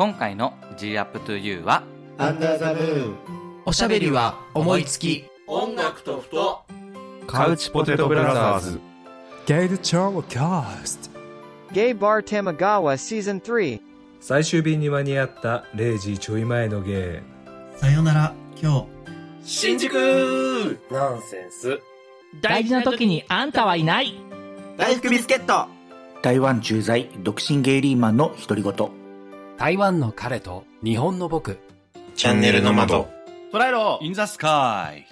今回の G up to you はアンダーザムー。ンおしゃべりは思いつき。音楽とふと。カウチポテトブラザーズ。ゲイルチョーキャスト。Gay Bar Tamagawa Season 3最終便に間に合った0時ちょい前のゲさよなら、今日。新宿。ナンセンス。大事な時にあんたはいない。大福ビスケット。台湾駐在独身ゲイリーマンの独り言台湾の彼と日本の僕。チャンネルの窓。捉えろ。In the sky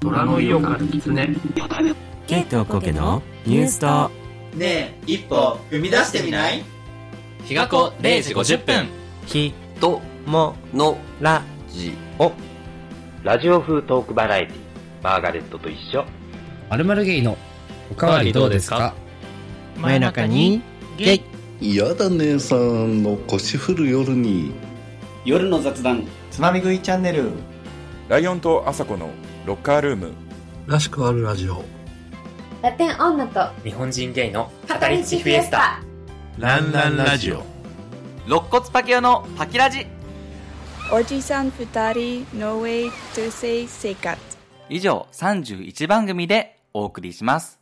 虎の色から狐。ケイトコケのニュースと。ねえ一歩踏み出してみない？日が子0時50分。ひとものラジオラジオ風トークバラエティマーガレットと一緒。まるまるゲイのおかわりどうですか？真夜中にゲイ嫌だ姉さんの腰振る夜に。夜の雑談。つまみ食いチャンネル。ライオンとアサコのロッカールーム。らしくあるラジオ。ラテン女と日本人ゲイの語り口フィエスタ。ランランラジオ。肋骨パキオのパキラジ。おじさん二人 No way to say 生活以上31番組でお送りします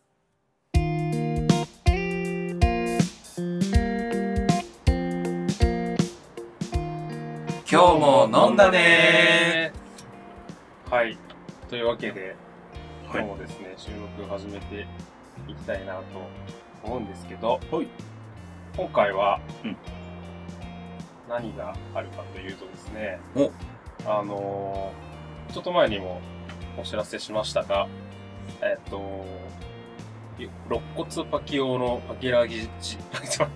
今日も飲んだね。はい。というわけで、今日もですね、収録始めていきたいなと思うんですけど、今回は、何があるかというとですね、あのーちょっと前にもお知らせしましたが、えっと、肋骨パキオのパキラギジ、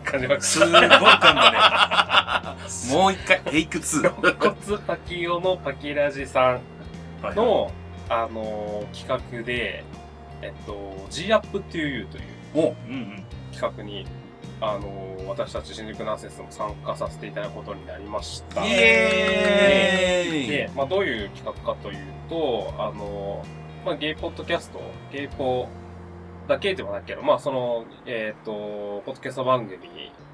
感じますごい噛んだね。もう一回テイク2肋骨パキオのパキラジさんの、あのー企画で、えっと、G Up to You という企画に、あのー私たち新宿ナンセンスも参加させていただくことになりました。イエーイ。で、まあ、どういう企画かというと、あのーまあ、ゲイポッドキャスト、ゲイポだけではないけど、まあ、その、えっ、と、ポッドキャスト番組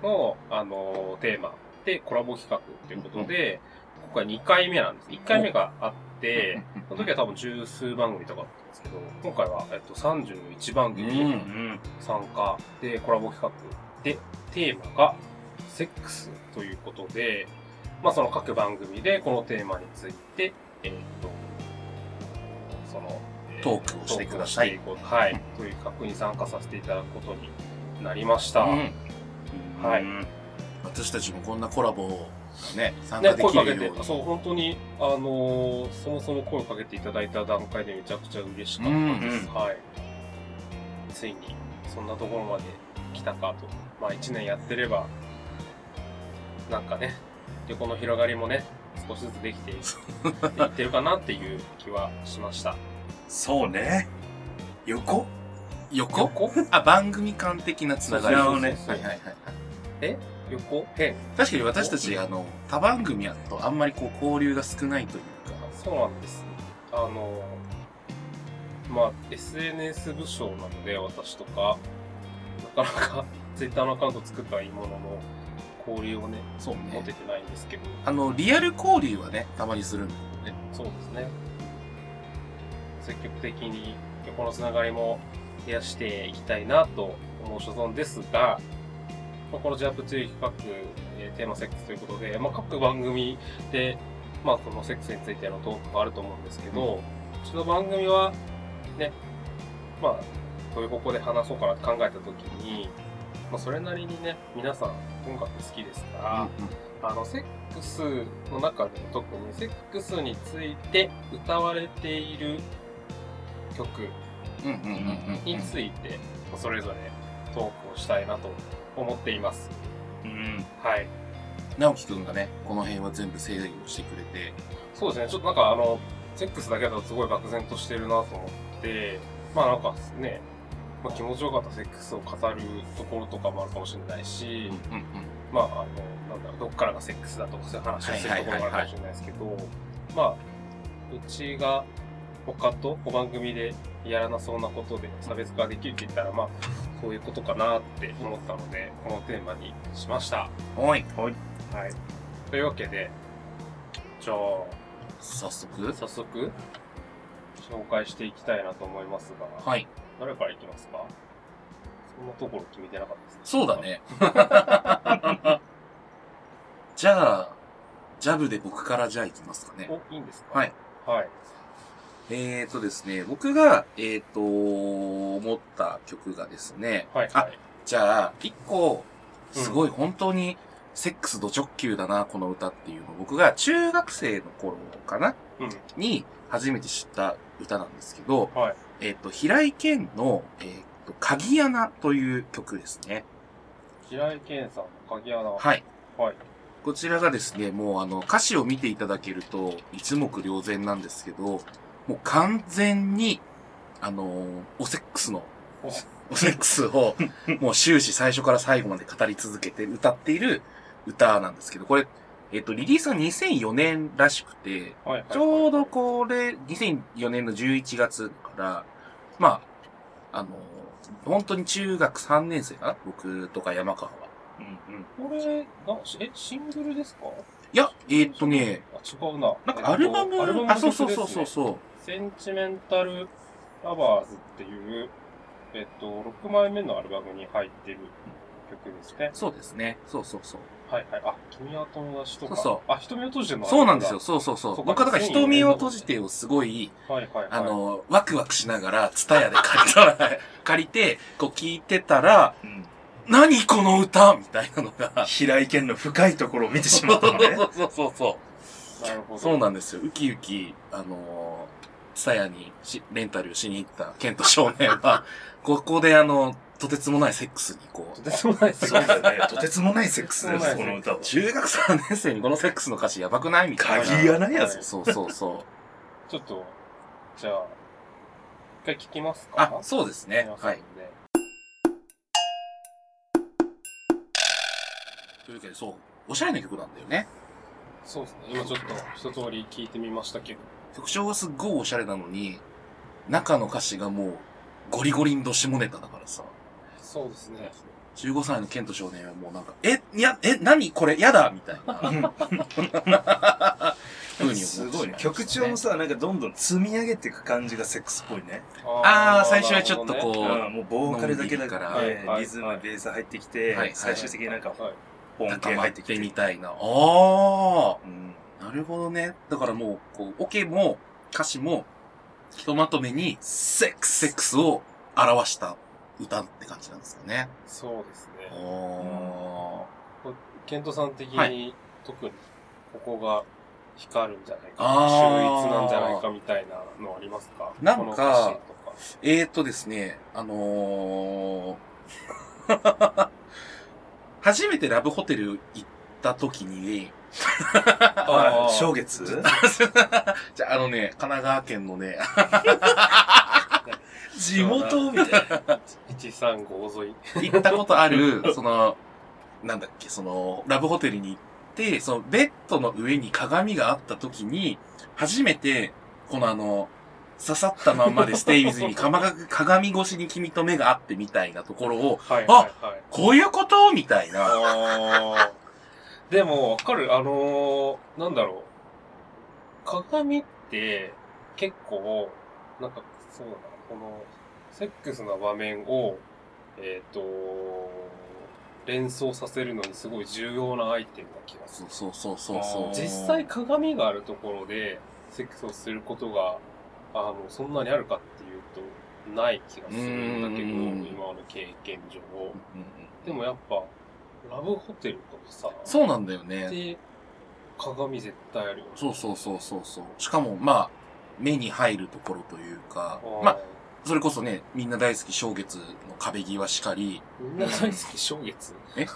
の、あのーテーマでコラボ企画ということで、今回2回目なんです。1回目があって、その時は多分十数番組とかだったんですけど、今回は、えっと、31番組参加でコラボ企画で、テーマがセックスということで、まあその各番組でこのテーマについて、えっと、その、えトークをしてくださいはい。という企画に参加させていただくことになりました。うんはい。私たちもこんなコラボをね参ね、加できるように、てそう、本当に、あのーそもそも声をかけていただいた段階でめちゃくちゃ嬉しかったです。うんうんはい。ついに、そんなところまで来たかと。まあ、一年やってれば、なんかね、横の広がりもね、少しずつできていいってるかなっていう気はしました。そうね。横？横？横？あ番組間的なつながり。そうをねそうそう。はいはいはいえ？横？変確かに私たちあの他番組やとあんまりこう交流が少ないというか。そうなんです。あの、まあ、SNS 部署なので、私とか、なかなか Twitter のアカウント作ったはいいものの、交流をね、そうね。持ててないんですけど、あのリアル交流はねたまにするんだよね。そうですね。積極的に横のつながりも増やしていきたいなと思う所存ですが、まあ、このジャンプという企画、えーテーマセックスということで、まあ、各番組で、まあ、そのセックスについてのトークがあると思うんですけど、うちの番組は、ね、まあ、どういう方向で話そうかなって考えたときに、まあ、それなりにね、皆さん音楽好きですから、あの、セックスの中でも特にセックスについて歌われている曲について、それぞれトークをしたいなと思っています。うん。はい。直樹くんがねこの辺は全部制御してくれて。そうですね、ちょっとなんかあの、セックスだけだとすごい漠然としてるなと思って、まあなんかね、まあ、気持ちよかった。セックスを語るところとかもあるかもしれないし、まああの、なんだろう、どっからがセックスだとかそういう話をするところもあるかもしれないですけど、まあ、うちが他とお番組でやらなそうなことで差別化できるって言ったら、まあ、そういうことかなって思ったので、このテーマにしました。はい。はい。というわけで、じゃあ、早速？早速、紹介していきたいなと思いますが、はい。誰からいきますか？そんなところ決めてなかったですね。そうだね。じゃあ、ジャブで僕からじゃあ行きますかね。お、いいんですか？はい。はい。えーとですね、僕が、えーと、思った曲がですね、はい、あ、じゃあ、一個、すごい本当に、セックスド直球だな、この歌っていうのを、僕が中学生の頃かな、うん、に、初めて知った歌なんですけど、はい、えっ、と、平井堅の、えっ、と、鍵穴という曲ですね。平井堅さんの鍵穴。はい。はい。こちらがですね、もうあの、歌詞を見ていただけると、一目瞭然なんですけど、もう完全に、あのー、おセックスの、おセックスを、もう終始最初から最後まで語り続けて歌っている歌なんですけど、これ、えっ、と、リリースは2004年らしくて、はいちょうどこれ、2004年の11月から、まあ、あのー、本当に中学3年生かな？僕とか山川は。うんうん。これ、な、え、シングルですか？いや、えー、っとね、あ、違うな。なんかアルバム、えっとアルバムあ、そうそうそうそうそう。センチメンタルラバーズっていう、えっと、6枚目のアルバムに入ってる曲ですね。そうですね。そうそうそう。はいはい。あ、君は友達とか。そうそう。あ、瞳を閉じてるの？そうなんですよ。そうそうそう。僕はだから瞳を閉じてをすごい、はいはいはい、あの、ワクワクしながら、ツタヤで借りたら、借りて、こう聞いてたら、うん何この歌みたいなのが。平井堅の深いところを見てしまったのね。そうそうそうそう。なるほど。そうなんですよ。ウキウキ、あのー、ツタヤにしレンタルしに行ったケント少年は、ここであの、とてつもないセックスにこう。とてつもないセックス。そうだよね。とてつもないセックスです、この歌は。中学3年生にこのセックスの歌詞やばくないみたいな。鍵穴やぞ。そうそうそう。ちょっと、じゃあ、一回聞きますか？あ、そうですね。はい。というわけで、そう、おしゃれな曲なんだよね。そうですね。今ちょっと一通り聞いてみましたけど。曲調はすっごいおしゃれなのに、中の歌詞がもう、ゴリゴリンと下ネタだからさ。そうですね。15歳のケント少年はもうなんか、え、いや、え、何これ？やだみたいな。ふうにすごいね。曲調もさ、なんかどんどん積み上げていく感じがセックスっぽいね。ああ、最初はちょっとこう、うん、もうボーカルだけだか、からら、リズム、ベース入ってきて、はい最終的になんか、音形入ってきて。みたいな。ああ、うん、なるほどね。だからもう、こう、オ、ケも歌詞も、ひとまとめに、セックスセックスを表した歌って感じなんですよね。そうですね。おー。ケントさん的に、はい、特に、ここが光るんじゃないか、あ秀逸なんじゃないかみたいなのありますか？なんか、えー、っとですね、あのー、初めてラブホテル行った時に、ああ、正月？じゃあ、あのね、神奈川県のね、地元？みたいな。135沿い。行ったことある、その、なんだっけ、その、ラブホテルに行って、その、ベッドの上に鏡があった時に、初めて、このあの、刺さったまんまでステイビズに鏡越しに君と目があってみたいなところを、はいはいはい、あこういうこと？みたいな。でも、わかる。あのー、なんだろう。鏡って、結構、なんか、そうだな、この、セックスな場面を、えっ、ー、と連想させるのにすごい重要なアイテムな気がする。そうそうそうそう実際鏡があるところで、セックスをすることが、あの、そんなにあるかっていうと、ない気がするんだけど、今の経験上。でもやっぱ、ラブホテルとかさ。そうなんだよね。で、鏡絶対あるよ、ね。そうそうそうそうそう。しかも、まあ、目に入るところというか、まあ、それこそね、みんな大好き正月の壁際しかり。みんな大好き正月？え？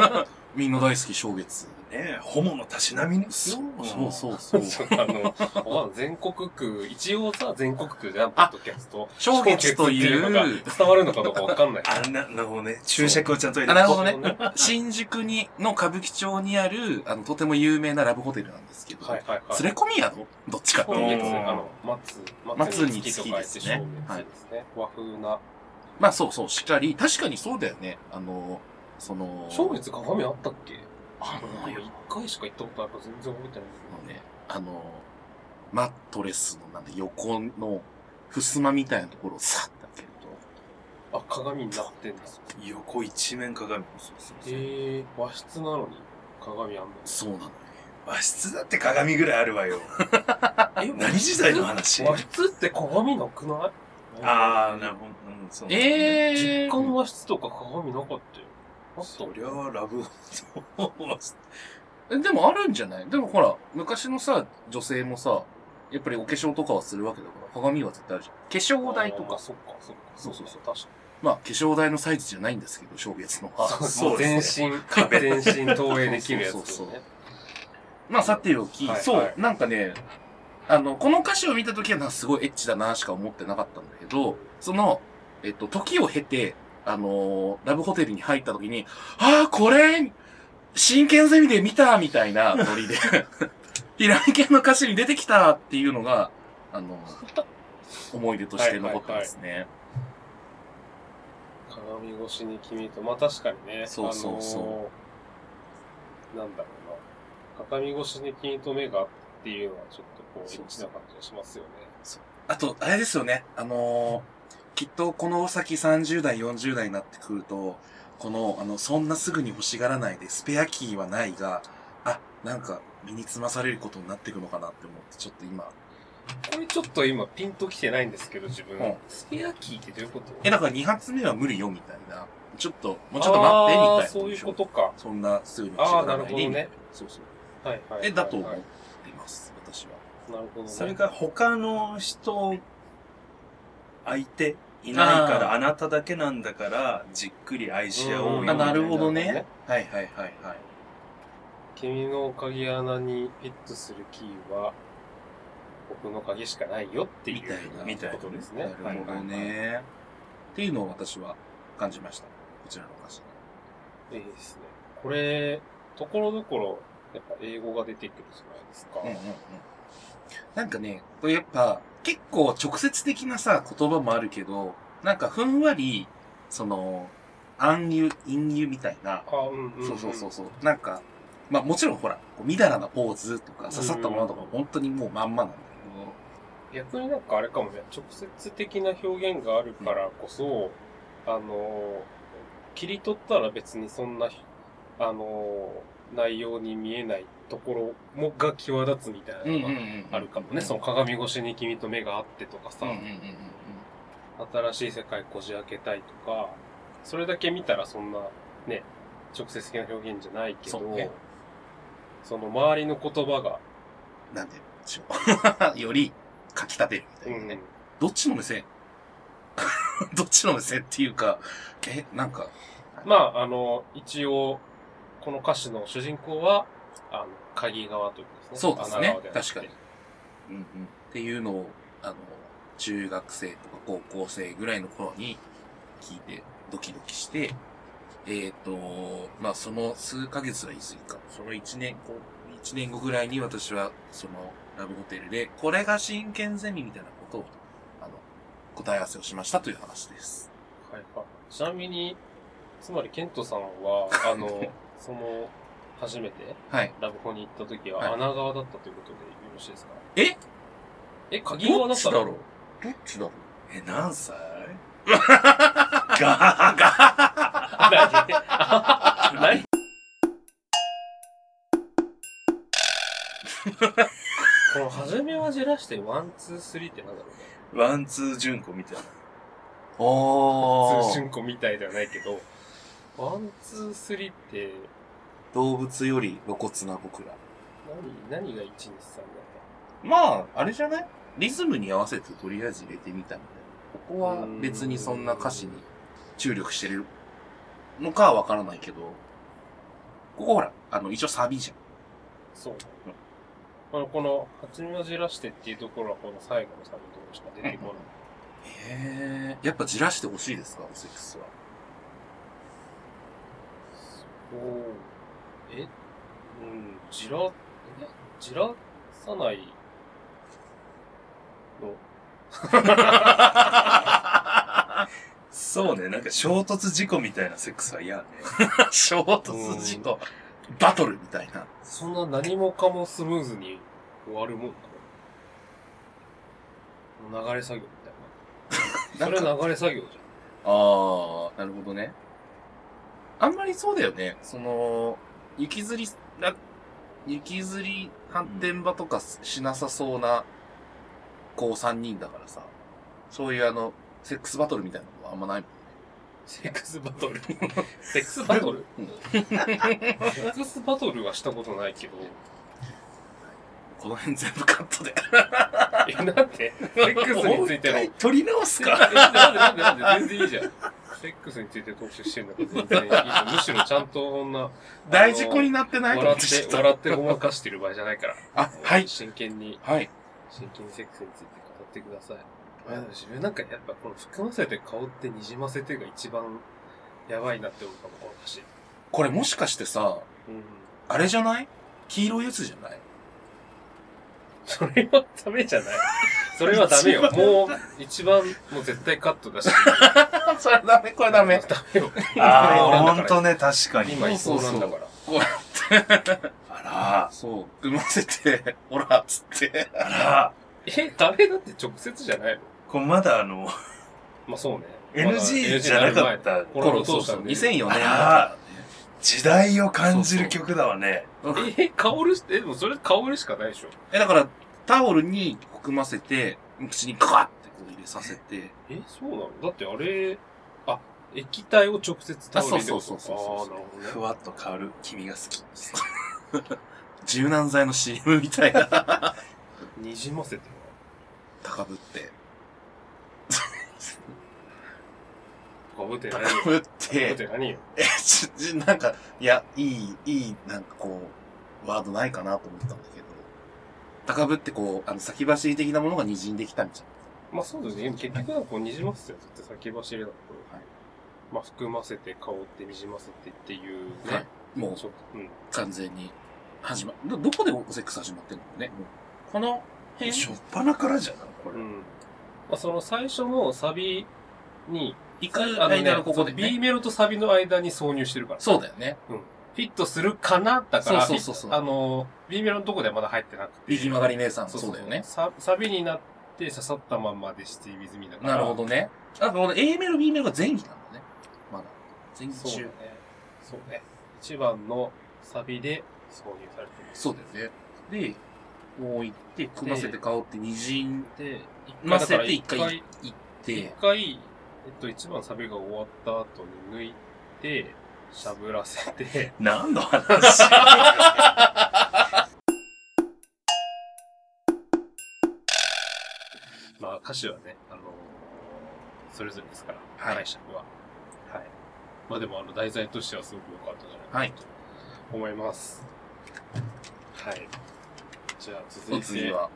みんな大好き正月。ねホモのたしなみにそうそうそうそう。あの、全国区、一応さ、全国区じゃん、ポッドキャスト。正月というのが伝わるのかどうかわかんない。あ、な、なるほどね。注釈をちゃんと入れてなるほどね。新宿に、の歌舞伎町にある、あの、とても有名なラブホテルなんですけど、はいはいはい。連れ込み宿どっちかっていうと。あの、松、松につきですね。はい。ですね。和風な。まあそうそう、しっかり、確かにそうだよね。あの、その、正月鏡あったっけ？あの一回しか行ったことあるから全然覚えてないのね、あの、マットレスのなんだ横の襖みたいなところをさっと開けるあ、鏡になってんです横一面鏡。えー、和室なのに鏡あんの？そうなのよ。和室だって鏡ぐらいあるわよ。え何時代の話？和室って鏡なくない？あー、なるほど。うん、そう。えー、実家の和室とか鏡なかったよ。そりゃあ、ラブ えでもあるんじゃない？でもほら、昔のさ、女性もさ、やっぱりお化粧とかはするわけだから、鏡は絶対あるじゃん。化粧台とか。そっか、そっか。そうそうそう。確かまあ、化粧台のサイズじゃないんですけど、正月のは。そう全身、全身投影できるやつそうそうそうね。まあ、さておき、はいそう、はいなんかね、あの、この歌詞を見たときはすごいエッチだなしか思ってなかったんだけど、その、えっと、時を経て、あのーラブホテルに入ったときに、ああ、これ、真剣ゼミで見たみたいなノリで、平井堅の歌詞に出てきたっていうのが、あの、思い出として残ってますね。鏡越しに君と、まあ確かにね、そうそうそうあのーなんだろうな。鏡越しに君と目がっていうのはちょっとこう、エッチな感じがしますよね。あと、あれですよね。あのーきっとこの先30代、40代になってくると、この、あの、そんなすぐに欲しがらないで、スペアキーはないが、あ、なんか、身につまされることになっていくのかなって思って、ちょっと今。これちょっと今ピンときてないんですけど、自分。うんスペアキーってどういうこと？え、だから2発目は無理よ、みたいな。ちょっと、もうちょっと待って、みたいな。そういうことか。そんなすぐに欲しがああ、ならないで。るほどね。そうそう。はいはいはい。え、だと思っています、私は。なるほどね。それが他の人、相手いないから、あなただけなんだから、じっくり愛し合おうよ。あ、なるほどなるほどねね。はいはいはいはい。君の鍵穴にフィットするキーは、僕の鍵しかないよっていうみたいなことですね。なるほど。ね。っていうのを私は感じました。こちらの歌詞。いいですね。これ、ところどころ、やっぱ英語が出てくるじゃないですか。うんうんうん。なんかね、これやっぱ、結構直接的なさ、言葉もあるけど、なんかふんわり、その、暗喩、陰喩みたいな、あ、うんうん、うん。そうそうそうそう、なんか、まあもちろんほら、こうみだらなポーズとか刺さったものとか本当にもうまんまなんだ逆になんかあれかもね、直接的な表現があるからこそ、あの、切り取ったら別にそんな、あの、内容に見えないところもが際立つみたいなのがあるかもね。その鏡越しに君と目があってとかさ、新しい世界こじ開けたいとか、それだけ見たらそんなね、直接的な表現じゃないけど、ね。その周りの言葉が、なんでしょう。より、書き立てるみたいなね。どっちの目線？どっちの目線っていうか、え、なんか、まあ、あの、一応、この歌詞の主人公は、あの、鍵側ということですね。そうですね確かに。うんうん。っていうのを、あの、中学生とか高校生ぐらいの頃に聞いてドキドキして、えっ、と、まあその数ヶ月は言い過ぎか。その一年後、一年後ぐらいに私はそのラブホテルで、これが真剣ゼミみたいなことを、あの、答え合わせをしましたという話です。はいはい。ちなみに、つまり、ケントさんは、あの、その、初めて、はい。ラブホに行った時ははい。穴側だったということでよろしいですか？え？え、鍵側だったのどっどっちだろう？え、何歳？ガ何何 この、初めはじらして、ワン、ツー、スリーってなんだろうね。ワンツー純子みたいな。お通信庫みたいではないけど、 one, two, three って、動物より露骨な僕ら。何、何が1、2、3だっまあ、あれじゃない？リズムに合わせてとりあえず入れてみたみたいな。ここは別にそんな歌詞に注力してるのかはわからないけど、ここほら、あの、一応サビじゃん。そう。あの、この、初めをじらしてっていうところは、この最後のサビのところしか出てこない。へえ。やっぱじらしてほしいですか、オセックスは。おーえ？うん、じら、え？じらさないの？そうね、なんか衝突事故みたいなセックスは嫌ね。衝突事故。バトルみたいな。そんな何もかもスムーズに終わるもんなの？流れ作業みたいな。それ流れ作業じあー、なるほどね。あんまりそうだよね。その、雪吊り、な雪吊り反転場とかしなさそうな、こう3人だからさ。そういうあの、セックスバトルみたいなのはあんまないもん。セックスバトル？セックスバトル？セックスバトル？はしたことないけど。この辺全部カットで。え、なんで？セックスについての。取り直すかえなんでなんでなんで？全然いいじゃん。セックスについて特集してんだから全然いい。むしろちゃんとこんな。大事故になってない笑って、笑ってごまかしてる場合じゃないから。あ、はい。真剣に。はい。真剣にセックスについて語ってください。あでも自分なんかやっぱこの含ませて顔ってにじませてが一番やばいなって思うかも、この歌詞。これもしかしてさ、うん。あれじゃない？黄色いやつじゃない？それはダメじゃない それはダメよ。もう、一番、もう絶対カットだし。それダメ、これダメ。ダメよ。ああ、ほんとね、確かに。今いそうなんだから。こうやって、あら、そう、産ませて、ほら、つって。あら、え、あれだって直接じゃないの？これまだあの、まあそうね。NG じゃなかったこれを通したんで。2004年だあか時代を感じる曲だわね。え、香るし、え、でもそれ香るしかないでしょ。ら。え、だから、タオルに含ませて、口にカーってこう入れさせて、え、そうなの？だってあれ、あ、液体を直接タオルにあそうそうそうそうそう。ふわっと香る君が好き。柔軟剤の CM みたいな。にじませて高ぶって。かぶって何高ぶっぶってて何よ。え、ちょ、ちょなんか、いや、いい、いい、なんかこう、ワードないかなと思ったんだけど、高ぶってこう、あの、先走り的なものが滲んできたみたいまあそうですね。結局はこうにじませてずっと先走りだと。はいまあ含ませて香ってにじませてっていうね。な。はい。もうち、ょっと、うん。完全に、始ま、ど、どこでセックス始まってんのこの辺？しょっぱなからじゃないこれ。うん。まあその最初のサビに、行くあのね間のここでね B メロとサビの間に挿入してるから。そうだよね。フィットするかな？だから、そうそうそうあの、B メロのとこではまだ入ってなくて。右曲がり姉さん、そそうそううだよね。ササビになって刺さったまんまでして with me だから。なるほどね。あ、この A メロ、B メロが前期なんだね。まだ。前期中そうだね。。そうね。一番のサビで挿入されてます。そうだよね。で、もう行って、組ませて香って滲んで、ませて一回一回、行って一、回、えっと、一番サビが終わった後に抜いて、しゃぶらせて、何の話？まあ歌詞はね、あのそれぞれですから、はい解釈は。はい。まあでも、あの、題材としてはすごく良かったんじゃないかはいなと思います。はい。じゃあ、続いて、お次は、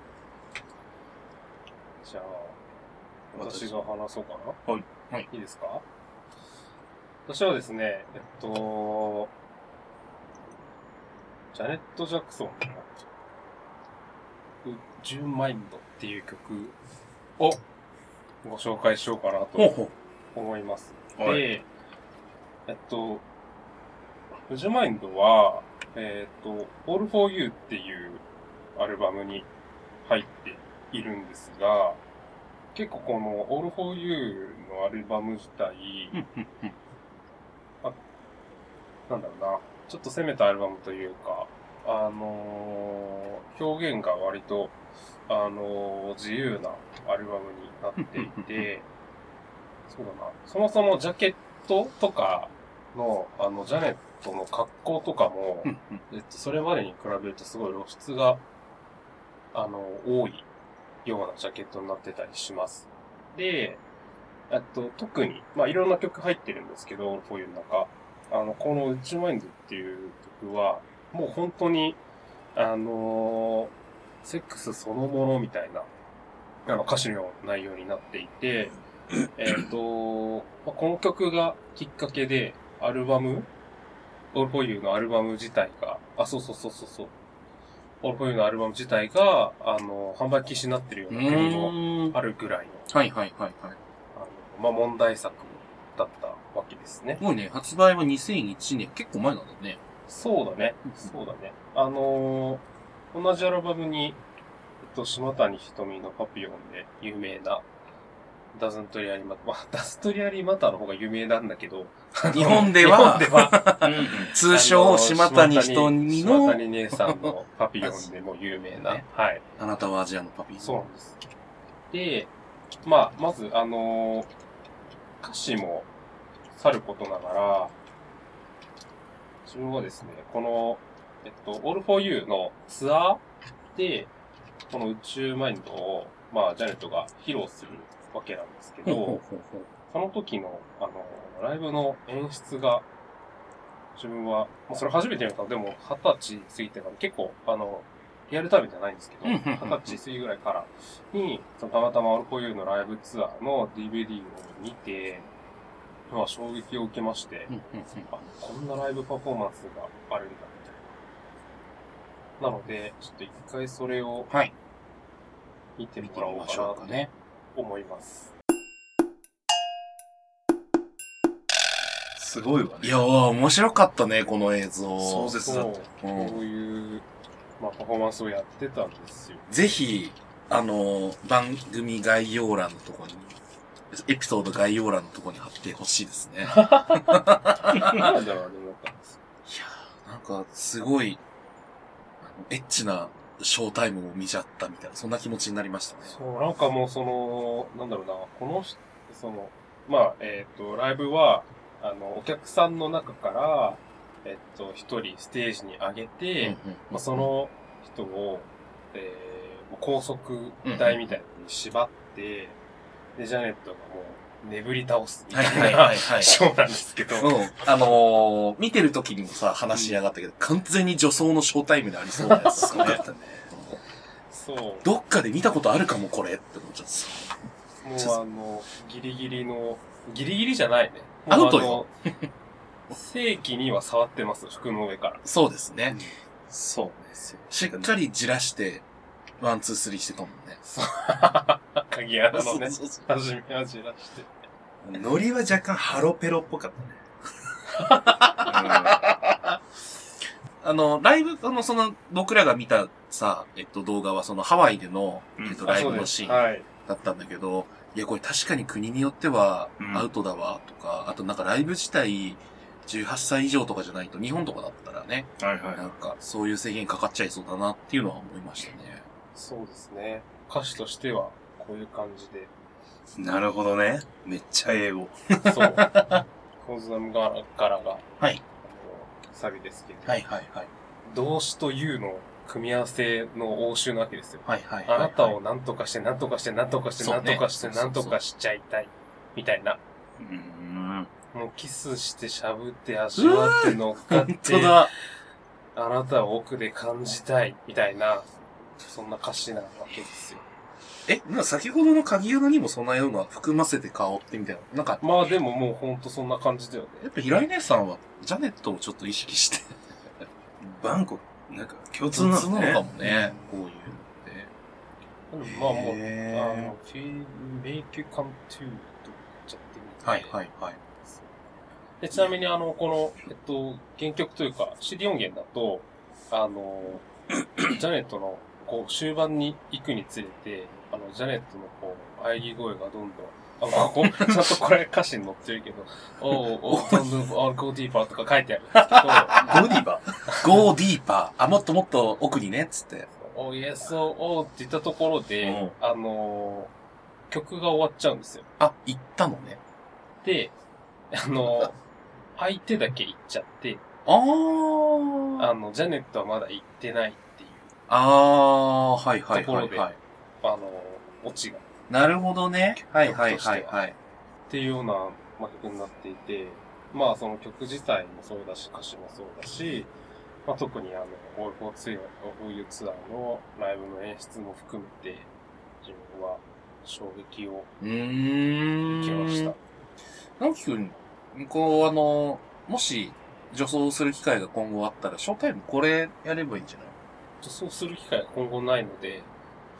じゃあ、私が話そうかな。はい。はい。いいですか？私はですね、えっと、ジャネット・ジャクソンの、ウジュンマインドっていう曲をご紹介しようかなとほうほ思います。はいで、えっと、ウジュンマインドは、えっと、All for You っていうアルバムに入っているんですが、結構この All for You のアルバム自体、あ、なんだろうな、ちょっと攻めたアルバムというか、あのー表現が割と、あのー自由なアルバムになっていて、そうだな、そもそもジャケットとかの、あの、ジャネットの格好とかも、えっと、それまでに比べるとすごい露出が、あの、多いようなジャケットになってたりします。で、えっと、特に、まあ、いろんな曲入ってるんですけど、こういう中、あの、この宇宙マインドっていう曲は、もう本当に、あのセックスそのものみたいな、あの、歌詞の内容になっていて、えっと、まあこの曲がきっかけで、アルバム、オールフォーユーのアルバム自体が、あ、そうそうそうそうそう、オールフォーユーのアルバム自体が、あの、販売禁止になってるような国もあるぐらいの、はいはいはいはい。あの、まあ、問題作だったわけですね。すごいね、発売は2001年、結構前なんだね。そうだね。そうだね。あのー、同じアルバムに、えっと、島谷ひとみのパピヨンで有名な、ダズントリアリマター、まあ、ダズトリアリマターの方が有名なんだけど、日本ではでは通称島谷ひとみの島谷姉さんのパピヨンでも有名な、はい。あなたはアジアのパピー。そうなんです。で、まあ、まず、あのー歌詞もさることながら、自分はですね、この、えっと、All for You のツアーで、この宇宙マインドを、まあ、ジャネットが披露するわけなんですけど、その時の、あの、ライブの演出が、自分は、まあ、それ初めて見たのでも、二十歳過ぎてから結構、あの、リアルタイムじゃないんですけど、二十歳過ぎぐらいからに、そのたまたま All for You のライブツアーの DVD を見て、まあ衝撃を受けまして、あ、こんなライブパフォーマンスがあるんだ、みたいな。なので、ちょっと一回それを、はい。見てもらおうかなと思います。すごいわね。いやー、面白かったね、この映像。壮絶だったそうこういう、まあ、パフォーマンスをやってたんですよ。ぜひ、あの、番組概要欄のところに、エピソード概要欄のところに貼ってほしいですね。なんだろう、あれ思ったんですなんか、すごい、あのエッチなショータイムを見ちゃったみたいな、そんな気持ちになりましたね。そう、なんかもうその、なんだろうな、この人、その、まあ、えっ、と、ライブは、あの、お客さんの中から、えっ、と、一人ステージに上げて、まあ、その人を、えー、高速台みたいに縛って、で、ジャネットがもう、眠り倒すみたいなショーなんですけど、うん。あのー、見てる時にもさ、話し上がったけど、完全に女装のショータイムでありそうなやつですね。そう。どっかで見たことあるかも、これって思っちゃった。もうあの、ギリギリの、ギリギリじゃないね。アウトよ。正規には触ってます、服の上から。そうですね。そうね。しっかりじらして、 one, two, three してたもんね。鍵穴のね そうそう、初めはじらして。ノリは若干ハロプロっぽかったね。あの、ライブ、あの、その、僕らが見たさ、えっと、動画は、その、ハワイでの、えっと、ライブのシーンはい。だったんだけど、いや、これ確かに国によっては、アウトだわ、とか、あとなんかライブ自体、18歳以上とかじゃないと、日本とかだったらね、はいはい。なんか、そういう制限かかっちゃいそうだなっていうのは思いましたね。そうですね。歌詞としては、こういう感じで。なるほどね。めっちゃ英語。そう。コズナムガラガラが、はい。サビですけど、はいはいはい。動詞というの組み合わせの応酬なわけですよ。はいはいはいあなたを何とかして、何とかして、何とかして、何とかして、何とかしちゃいたい。みたいな。うん。もうキスしてしゃぶって味わって乗っかっ本て、当だ。あなたを奥で感じたい。みたいな、そんな歌詞なわけですよ。え、なんか先ほどの鍵穴にもそんなような含ませて顔ってみたいな。なんか、まあでももうほんとそんな感じだよね。やっぱ平井姉さんは、ジャネットをちょっと意識して、バンコク、なんか共通な通のね。なのかもね、こういうのって。まあもう、あの、make you come to と言っちゃってみて。はいはいはい。で、ちなみにあの、この、えっと、原曲というか、CD 音源だと、あの、ジャネットの、こう、終盤に行くにつれて、あの、ジャネットの、こう、喘ぎ声がどんどん、あ、ここ、ちゃんとこれ歌詞に載ってるけど、おう、おう、don't move, I'll go deeper とか書いてあるんですけど、ゴディバゴーディーパー？あ、もっともっと奥にね、つって。おう、yes, oh, oh って言ったところで、うんあのー、曲が終わっちゃうんですよ。あ、行ったのね。で、あの、相手だけ行っちゃって、あー。あの、ジャネットはまだ行ってないっていうあー、はいはいところで、はいはい。あの、オチが。っなるほどね。はいはいはいはい。ていうような、まあ、曲になっていて、まあその曲自体もそうだし、歌詞もそうだし、まあ特にあの、オールフォーツアー、オールユーツアーのライブの演出も含めて、自分は衝撃を。受けました。直樹くん、こうあの、もし、女装する機会が今後あったら、ショータイムこれやればいいんじゃない？そうする機会が今後ないので、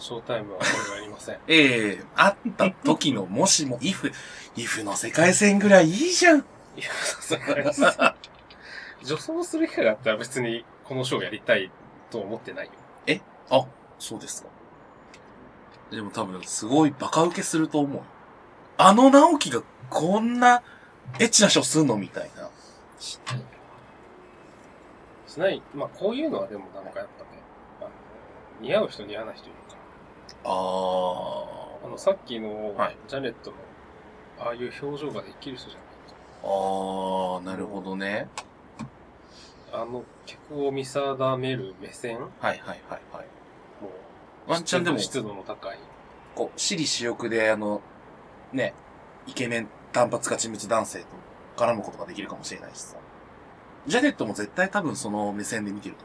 ショータイムはこれはやりません。ええあった時のもしも、イフ、イフの世界線ぐらいいいじゃん。いや、さすがです。女装する機会があったら別にこのショーやりたいと思ってないよ。え？あ、そうですか。でも多分、すごいバカ受けすると思う。あの直樹がこんなエッチなショーすんのみたいな。しないしない。まあ、こういうのはでもなんかやっぱね、あの、似合う人似合わない人いる。ああの、さっきの、ジャネットの、ああいう表情ができる人じゃないあー、なるほどね。あの、客を見定める目線はいはいはいはい。もう、ワンチャンでも湿度の高い。こう、私利私欲で、あの、ね、イケメン単発勝ち滅男性と絡むことができるかもしれないしさ。ジャネットも絶対多分その目線で見てると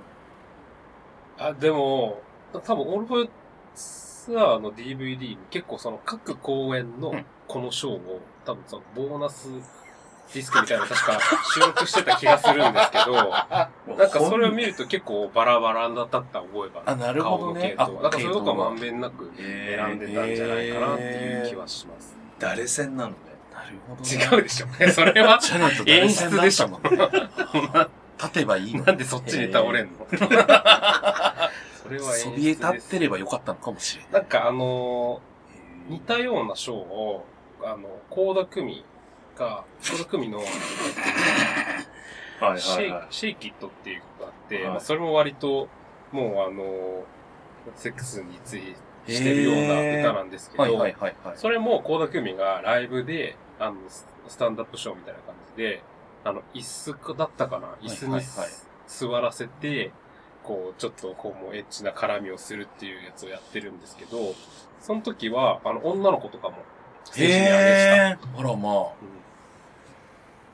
思う。あ、でも、多分、オールフォーツアーの DVD に結構その各公演のこのショーを、多分そのボーナスディスクみたいなの確か収録してた気がするんですけど、なんかそれを見ると結構バラバラだった覚えがあなるほどね。顔の系統あなんかそういうとこまんべんなく選んでたんじゃないかなっていう気はします。誰戦なのね。なるほど、違うでしょ。それは 演出でしょ。立てばいいのに。なんでそっちに倒れんの？それはそびえ立ってればよかったのかもしれない。なんかあのー似たようなショーを、あの、コーダクミが、コーダクミの、はいシェイはいはい。シェイキットっていう曲があって、はいまあ、それも割と、もうあのーセックスについてしてるような歌なんですけど、はいはいはいはい。それもコーダクミがライブで、あの、ススタンダップショーみたいな感じで、あの、椅子だったかな？椅子に、はいはいはい座らせて、こう、ちょっとこう、もうエッチな絡みをするっていうやつをやってるんですけど、その時は、あの、女の子とかも、ステージに上げてへー。あらまあ。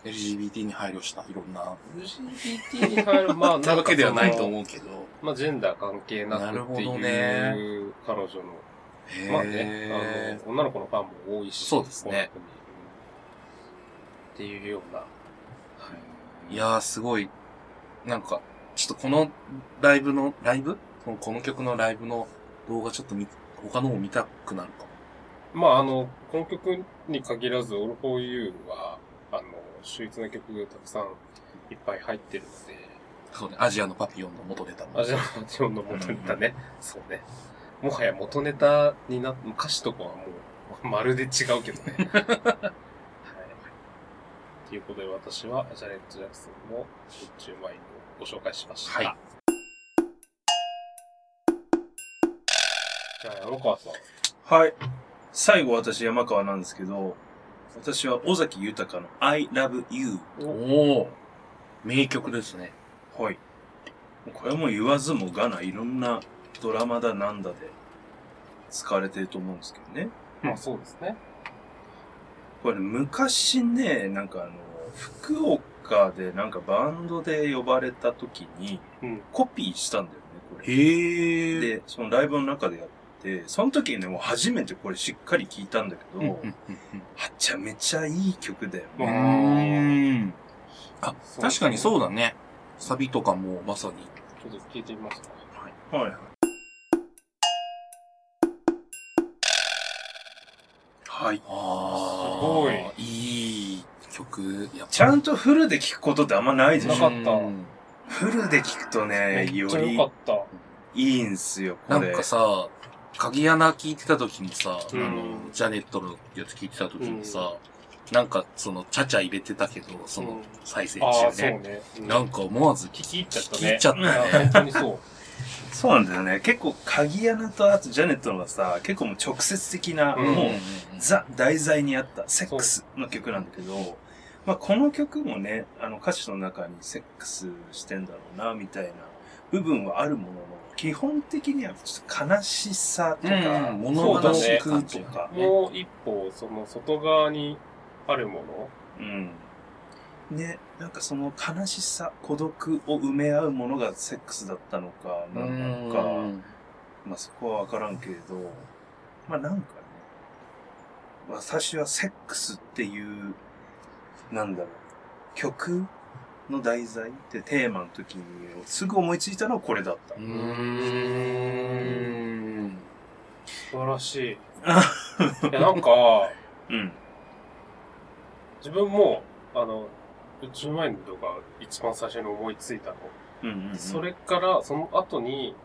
LGBT に配慮した、いろんな。LGBT に入る、まあ、なわけではないと思うけど。まあ、ジェンダー関係ななるほどくっていう、ね彼女の、まあね、あの、女の子のファンも多いし、そうですね。っていうような、いやー、すごい、なんか、ちょっとこのライブの、ライブ？このこの曲のライブの動画ちょっと見、他のも見たくなるかも。まあ、あの、この曲に限らず、All for You は、あの、秀逸な曲がたくさんいっぱい入ってるので、そうね、アジアのパピヨンの元ネタも。アジアのパピヨンの元ネタね、そうね。もはや元ネタになっ、歌詞とかはもう、まるで違うけどね。はい。ということで、私は、ジャネット・ジャクソンの宇宙マインドをご紹介しました。はいじゃあ、山川さん。はい。最後私山川なんですけど、私は尾崎豊の I love you。おお名曲ですね。はい。これも言わずもがな、いろんなドラマだなんだで使われてると思うんですけどね。まあ、そうですね。これ、昔ね、なんかあの、福岡でなんかバンドで呼ばれた時に、コピーしたんだよね、これ。へで、そのライブの中でやって、その時にね、もう初めてこれしっかり聞いたんだけど、はちゃめちゃいい曲だようーね。ん。あ、確かにそうだね。サビとかもまさに。ちょっと聞いてみますか。はいはい。はい。あすごい。いい曲。やっぱちゃんとフルで聞くことってあんまないでしょなかったうんフルで聞くとね、より良かった。いいんすよ、これ。なんかさ、鍵穴聞いてた時にさ、うんあの、ジャネットのやつ聞いてた時にさ、なんかその、ちゃちゃ入れてたけど、その、再生ああ、中ね。そうね。うんなんか思わず聞聞き入っちゃったね。聞き入っちゃったね本当にそう。そうなんだよね。結構、鍵穴とあとジャネットのがさ、結構もう直接的な、うんもう、ザ、題材にあったセックスの曲なんだけど、まあこの曲もね、あの歌詞の中にセックスしてんだろうな、みたいな部分はあるものの、基本的にはちょっと悲しさとか、うん物悲しねくとか。もう一歩、その外側にあるもの。うん。ね、なんかその悲しさ、孤独を埋め合うものがセックスだったのか、なんなのか、まあそこはわからんけれど、まあなんかね、私はセックスっていう、なんだろう、曲の題材ってテーマの時にすぐ思いついたのはこれだった。うーん。素晴らしい。いや、なんか、うん。自分も、あの、10万円のが一番最初に思いついたの。うんうんうんそれから、その後に、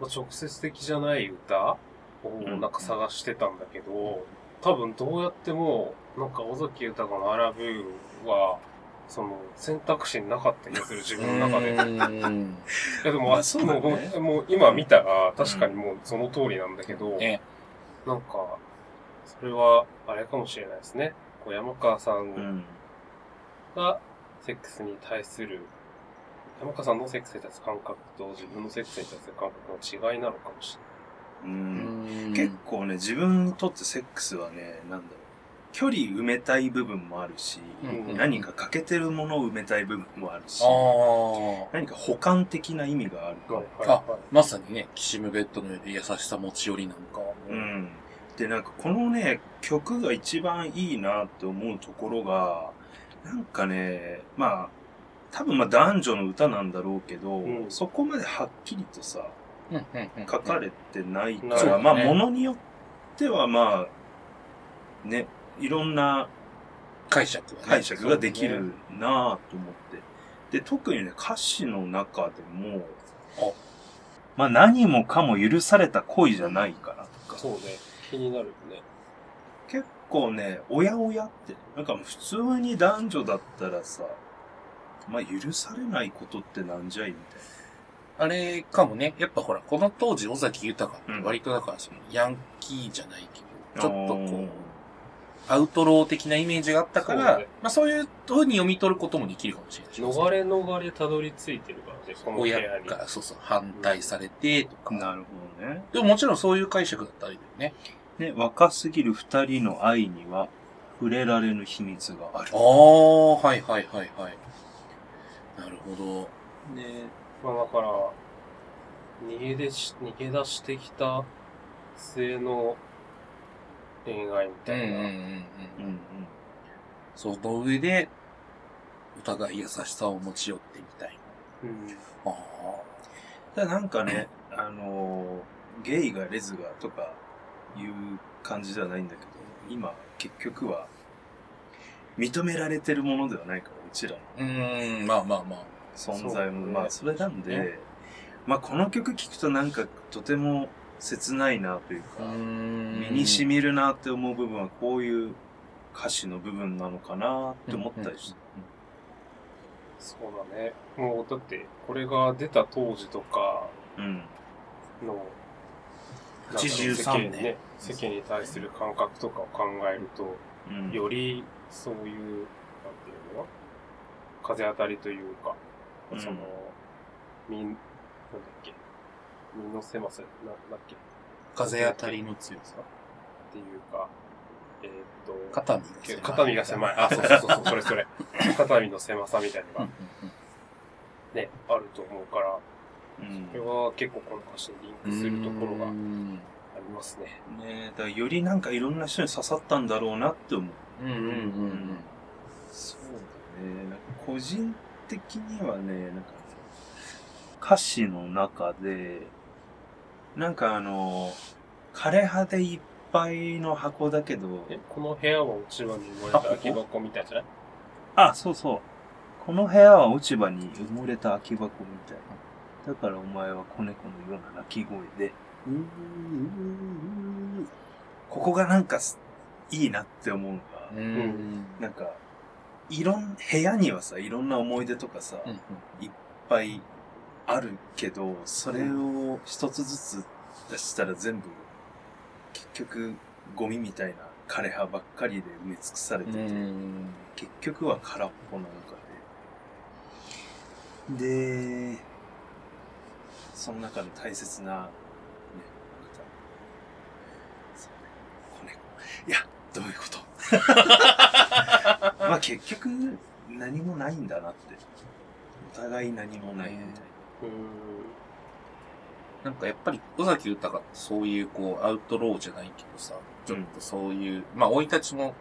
まあ、直接的じゃない歌をなんか探してたんだけど、多分どうやっても、なんか尾崎豊のアラブーは、その選択肢になかった気がする、自分の中で。いやでも、まあそうだねもうもう今見たら、確かにもうその通りなんだけど、なんか、それは、あれかもしれないですね。こう山川さんが、セックスに対する、山川さんのセックスに対する感覚と自分のセックスに対する感覚の違いなのかもしうん。結構ね、自分にとってセックスはね、なんだろう。距離埋めたい部分もあるし、うん。何か欠けてるものを埋めたい部分もあるし、何か補完的な意味がある。から。あ、まさにね、きしむベッドの上で優しさ持ち寄りなんかうん。で、なんかこのね、曲が一番いいなって思うところが、なんかね、まあ、多分まあ男女の歌なんだろうけど、そこまではっきりとさ、書かれてないから、そうだねまあ、ものによってはまあ、ね、いろんな解釈がね解釈ができるなぁと思って。で、特にね、歌詞の中でも、まあ何もかも許された恋じゃないからとか、そうね。気になるよね。結構ね、おやおやって、なんか普通に男女だったらさ、まあ許されないことってなんじゃいみたいあれかもね、やっぱほら、この当時尾崎豊って割とだからその、ヤンキーじゃないけど、ちょっとこう、アウトロー的なイメージがあったから、そうねまあそういう風に読み取ることもできるかもしれないし。逃れ逃れたどり着いてるからね、この。親からそうそう反対されてとか。なるほどね。でももちろんそういう解釈だったらいいよね。ね、若すぎる二人の愛には触れられぬ秘密がある。ああ、はいはいはいはい。なるほど。で、まあだから、逃げ出し、逃げ出してきた末の恋愛みたいな。うんうんうんうん。その上で、お互い優しさを持ち寄ってみたいうん。な。あただなんかね、あのーゲイがレズがとかいう感じではないんだけど、今結局は認められてるものではないから、うちらのあ。うーん、まあまあまあ。存在も、ねまあそれなんで、ねまあこの曲聴くとなんかとても切ないなというか、身に染みるなって思う部分はこういう歌詞の部分なのかなって思ったりして。そうだね。もう、だって、これが出た当時とかうん。の、83なんか世間ね、世間に対する感覚とかを考えると、うん。より、そういう、なんていうの？風当たりというか、うん。その、みん、なんだっけ、身の狭さ、な、なんだっけ？風当たりの強さ。っていうか、えーっと、肩身が狭い。肩身が狭い。あ、そうそうそう、それそれ。肩身の狭さみたいなのが、ね、あると思うから、うんこれは結構この歌詞にリンクするところがありますね。ねだよりなんかいろんな人に刺さったんだろうなって思う。うんうんうんうん。そうだね。なんか個人的にはね、なんか歌詞の中で、なんかあの、枯葉でいっぱいの箱だけど、え、この部屋は落ち葉に埋もれた空き箱みたいじゃない？あ、そうそう。この部屋は落ち葉に埋もれた空き箱みたいな。だからお前は子猫のような鳴き声で、ここがなんかすいいなって思うのが、うん。なんか、いろん、部屋にはさ、いろんな思い出とかさ、いっぱいあるけど、それを一つずつ出したら全部、結局、ゴミみたいな枯葉ばっかりで埋め尽くされてて、結局は空っぽなのかで。で、その中の大切な、ね、あなた。そう子猫。いや、どういうこと？まあ結局、何もないんだなって。お互い何もないみたいな。なんかやっぱり、尾崎豊ってそういうこう、アウトローじゃないけどさ、ちょっとそういう、まあ、生い立ちも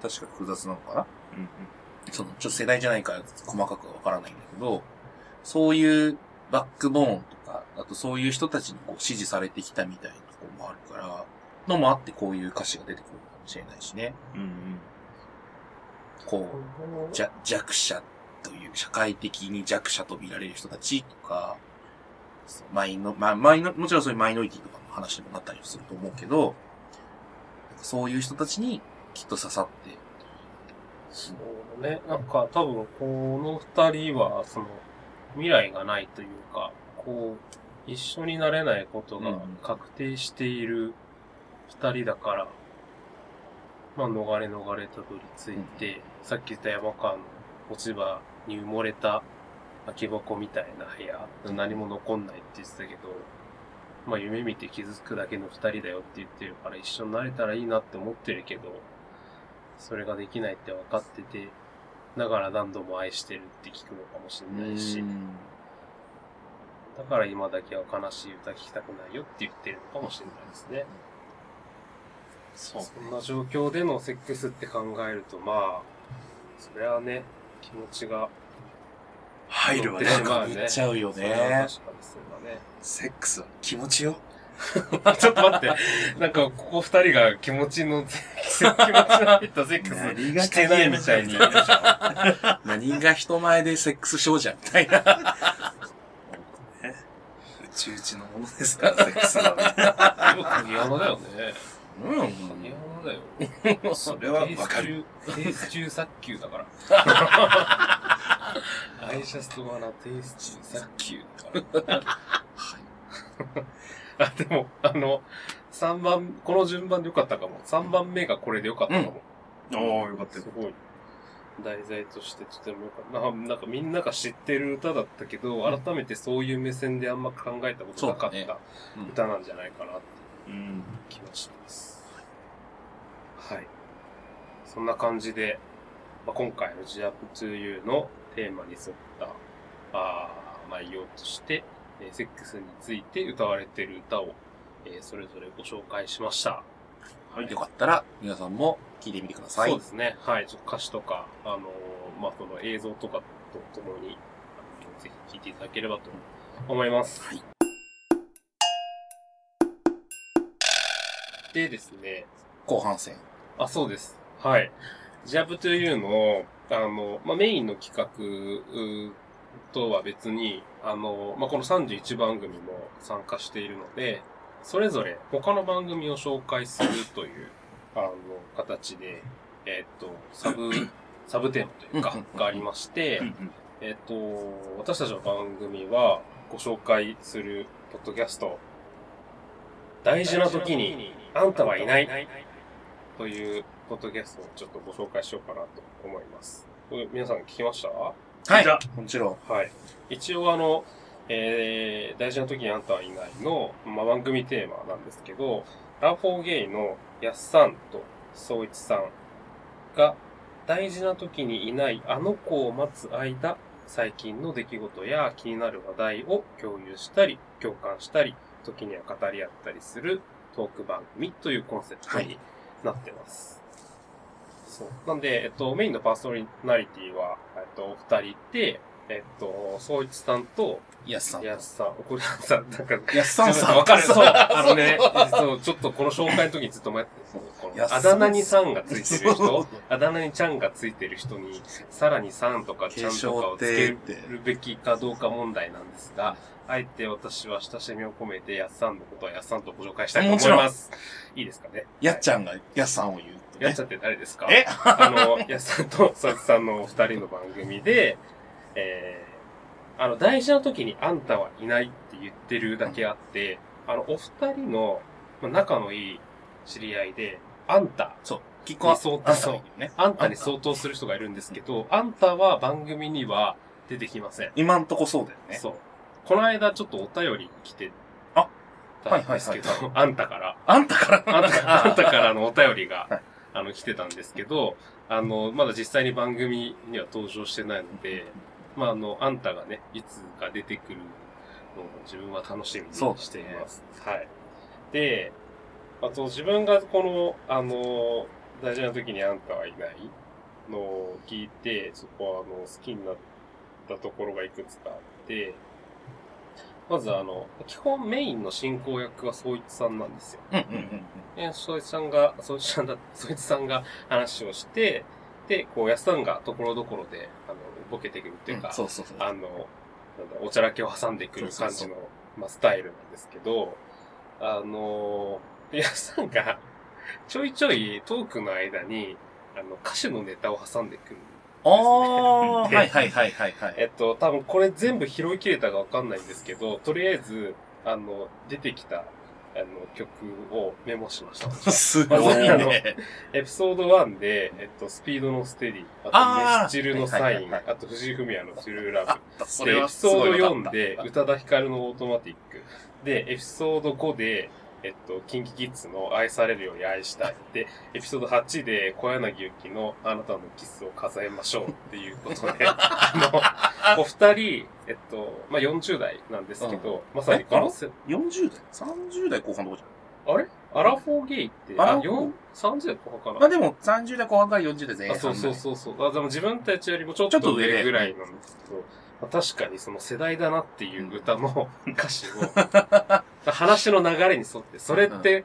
確か複雑なのかなうんその、ちょっと世代じゃないから細かくはわからないんだけど、そういうバックボーンとか、あとそういう人たちにこう支持されてきたみたいなところもあるから、のもあってこういう歌詞が出てくるかもしれないしね。うんうん。こう、じゃ弱者という、社会的に弱者と見られる人たちとか、マイノ、まあ、マイノ、もちろんそういうマイノリティとかの話にもなったりすると思うけど、そういう人たちにきっと刺さって、そうね。なんか多分この二人は、その、未来がないというか、こう、一緒になれないことが確定している二人だから、まあ逃れ逃れたどり着いて、さっき言った山川の落ち葉に埋もれた空き箱みたいな部屋、何も残んないって言ってたけど、まあ夢見て気づくだけの二人だよって言ってるから一緒になれたらいいなって思ってるけど、それができないって分かってて、だから何度も愛してるって聞くのかもしれないし、だから今だけは悲しい歌聞きたくないよって言ってるのかもしれないですね。そう。そんな状況でのセックスって考えると、まあ、それはね、気持ちが入るわね。乗ってしまうね。入っちゃうよねね。セックスは気持ちよ。ちょっと待って。なんか、ここ二人が気持ちの、気持ちの入ったセックスしてないみたいに。何が人前でセックス少女みたいな。うちうちのものですから、セックスはね。鍵穴だよね。うん。鍵穴だよ。それはわかる。テイス中殺球だから。アイジャストワナテイス中殺球だから。あ、でも、あの、3番、この順番でよかったかも。3番目がこれでよかったかも。おー、よかったよす。ごい。題材としてとてもよかった。ななんかみんなが知ってる歌だったけど、改めてそういう目線であんま考えたことなかっそうだた歌なんじゃないかなってうん。気がします。はい。そんな感じで、まあ、今回の G Up to You のテーマに沿ったあー内容として、えーセックスについて歌われている歌を、えーそれぞれご紹介しました。よかったら、皆さんも聞いてみてください。そうですね。はい。ちょっと歌詞とか、あのーまあ、その映像とかとともに、あのぜひ聴いていただければと思います。はい。でですね、後半戦。あ、そうです。はい。ジャブトゥユーの、あの、まあ、メインの企画うとは別に、あの、まあ、この31番組も参加しているので、それぞれ他の番組を紹介するという、あの、形で、えっと、サブ、サブテーマというか、がありまして、えっと、私たちの番組はご紹介するポッドキャスト、大事な時にあんたはいないというポッドキャストをちょっとご紹介しようかなと思います。これ皆さん聞きました？はい。もちろん。はい。一応あの、えー、大事な時にあんたはいないの、まあ、番組テーマなんですけど、ラフォーゲイのやっさんと総一さんが大事な時にいないあの子を待つ間、最近の出来事や気になる話題を共有したり、共感したり、時には語り合ったりするトーク番組というコンセプトになってます。そう。なんで、えっと、メインのパーソナリティは、えっと、二人いて、えっと、総一さんと、やすさん。やすさん。これさ、なんか、やっさんさんわかる。そうそう。あのね、そう、ちょっとこの紹介の時にずっと迷って、あだ名にさんがついてるそう人、あだ名にちゃんがついてる人に、さらにさんとかちゃんとかをつけるべきかどうか問題なんですが、あえて私は親しみを込めて、やっさんのことはやっさんとご紹介したいと思います。いいですかね。やっちゃんがやっさんを言う。やっちゃんって誰ですか？え？あの、やっさんとそいつさんのお二人の番組で、えー、あの、大事な時にあんたはいないって言ってるだけあって、あの、お二人の、まあ、仲のいい知り合いで、あんた。そう。キに相当、そうねあんたに相当する人がいるんですけど、あんたは番組には出てきません。今んとこそうだよね。そう。この間ちょっとお便り来てあたんですけど、あんたから。あんたからあんたから、あんたからのお便りが、あの、来てたんですけど、あの、まだ実際に番組には登場してないので、まあ、あの、あんたがね、いつか出てくるのを自分は楽しみにしています。はい。で、あと自分がこの、あの、大事な時にあんたはいないのを聞いて、そこはあの、好きになったところがいくつかあって、まずあの、基本メインの進行役は総一さんなんですよ。うんうんうん。で、そいつさんが、そいつさんだ、そいつさんが話をして、で、こう、安さんがところどころで、あの、ボケてくるっていうか、うんそうそうそうあの、なんだ、おちゃらけを挟んでくる感じの、まあ、スタイルなんですけど、あの、安さんが、ちょいちょいトークの間に、あの、歌手のネタを挟んでくる。ああ、はいはいはいはいはい。えっと、多分これ全部拾いきれたかわかんないんですけど、とりあえず、あの、出てきた、あの、曲をメモしました。すごいねエピソード1で、えっと、スピードのステディ、あと、メスチルのサイン、あと、藤井フミヤのトゥルーラブ。でエピソードすごいよかった4で、宇多田ヒカルのオートマティック。で、エピソード5で、えっと、キンキキッズの愛されるように愛したい。で、エピソード8で小柳ゆきのあなたのキスを数えましょうっていうことで、あの、お二人、えっと、まあ、40代なんですけど、まさにこのせ、40代 ?30 代後半とかじあれ？アラフォーゲイって、あ、アラフォー4 30代後半かな？ゃん。まあでも、30代後半から40代前あ、半。そうそうそうそう。あ、でも自分たちよりもちょっと上ぐらいなんですけど、まあ、確かにその世代だなっていう歌の歌詞を、話の流れに沿って、それって、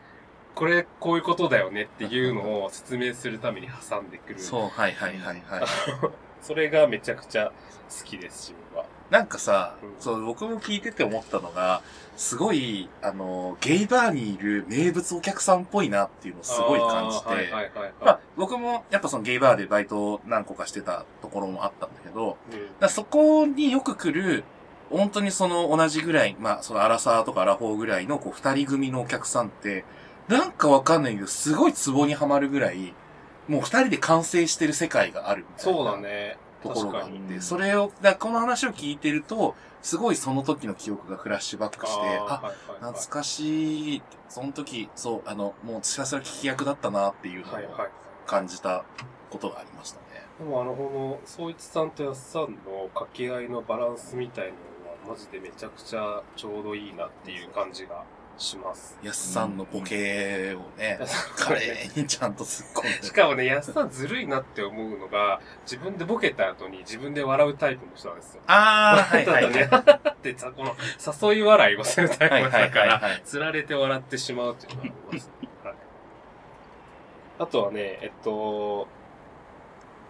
これ、こういうことだよねっていうのを説明するために挟んでくる。そう、はいはいはいはい。それがめちゃくちゃ好きです、自分は。なんかさ、そう、僕も聞いてて思ったのが、すごい、あの、ゲイバーにいる名物お客さんっぽいなっていうのをすごい感じて、はいはいはいはいまあ、僕もやっぱそのゲイバーでバイト何個かしてたところもあったんだけど、だからそこによく来る、本当にその同じぐらい、まあ、そのアラサーとかアラフォーぐらいのこう二人組のお客さんって、なんかわかんないけど、すごいツボにはまるぐらい、もう二人で完成してる世界があるみたいな。そうだね。ところがあって、それを、だこの話を聞いてると、すごいその時の記憶がフラッシュバックして、あ懐かしいその時、そう、あの、もうひたすら聞き役だったなっていうのを感じたことがありましたね。でもあの、この、総一さんと安さんの掛け合いのバランスみたいなのは、マジでめちゃくちゃちょうどいいなっていう感じがします。やすさんのボケをね、華麗にちゃんと突っ込んで。しかもね、安さんずるいなって思うのが、自分でボケた後に自分で笑うタイプの人なんですよ。あーはいはいはってさ、この誘い笑いをするタイプだからい、釣られて笑ってしまうっていうのがあります。はいあとはね、えっと、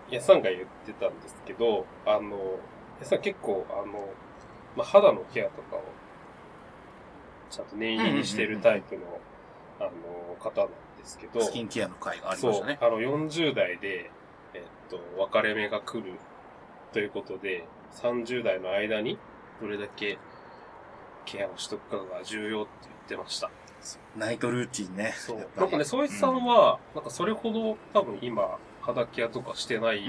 安さんが言ってたんですけど、あの、安さん結構、あの、まあ、肌のケアとかを、ちゃんと念入りにしてるタイプの、あの、方なんですけど、スキンケアの回がありましたね。そう、あの、40代で、えっと、別れ目が来るということで、30代の間にどれだけケアをしとくかが重要って言ってました。ナイトルーティンね。そうなんかね、総一さんは、なんかそれほど多分今、肌ケアとかしてない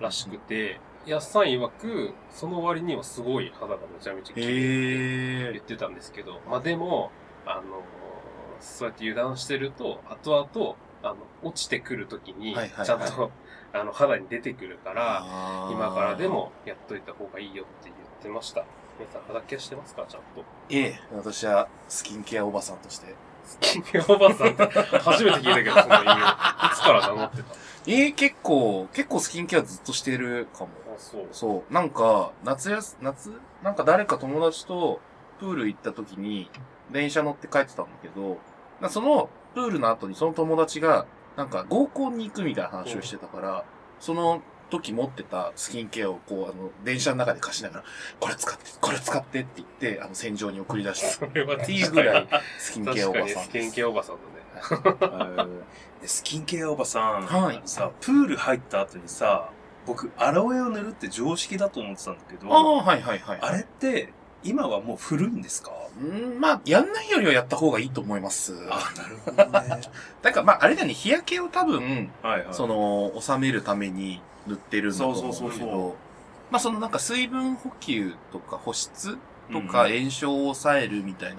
らしくて、やっさん曰く、その割にはすごい肌がめちゃめちゃ綺麗って言ってたんですけど、まあでも、あの、そうやって油断してると、後々、あの、落ちてくるときに、はいはいはいちゃんと、あの、肌に出てくるから、今からでもやっといた方がいいよって言ってました。皆さん肌ケアしてますか？ちゃんと。ええ、私はスキンケアおばさんとして。スキンケアおばさんって初めて聞いたけど、その意味を。いつから名乗ってたええ結構、結構スキンケアずっとしてるかも。あ、そう。そう。なんか、夏やす、夏？なんか誰か友達とプール行った時に、電車乗って帰ってたんだけど、なそのプールの後にその友達が、なんか合コンに行くみたいな話をしてたから、その時持ってたスキンケアをこう、あの、電車の中で貸しながら、これ使って、これ使ってって言って、あの、戦場に送り出した。それはっていうぐらい、スキンケアおばさんスキンケアおばさんだね。でスキンケアおばさん、はいさ、プール入った後にさ、僕、アロエを塗るって常識だと思ってたんだけど、ああ、はいはいはい。あれって、今はもう古いんですか？うん、まあ、やんないよりはやった方がいいと思います。あ、なるほどね。だから、まあ、あれだね、日焼けを多分、はいはい。その、収めるために塗ってるんだと思うんだけそうそうそうそど、まあ、そのなんか水分補給とか保湿とかうん炎症を抑えるみたいな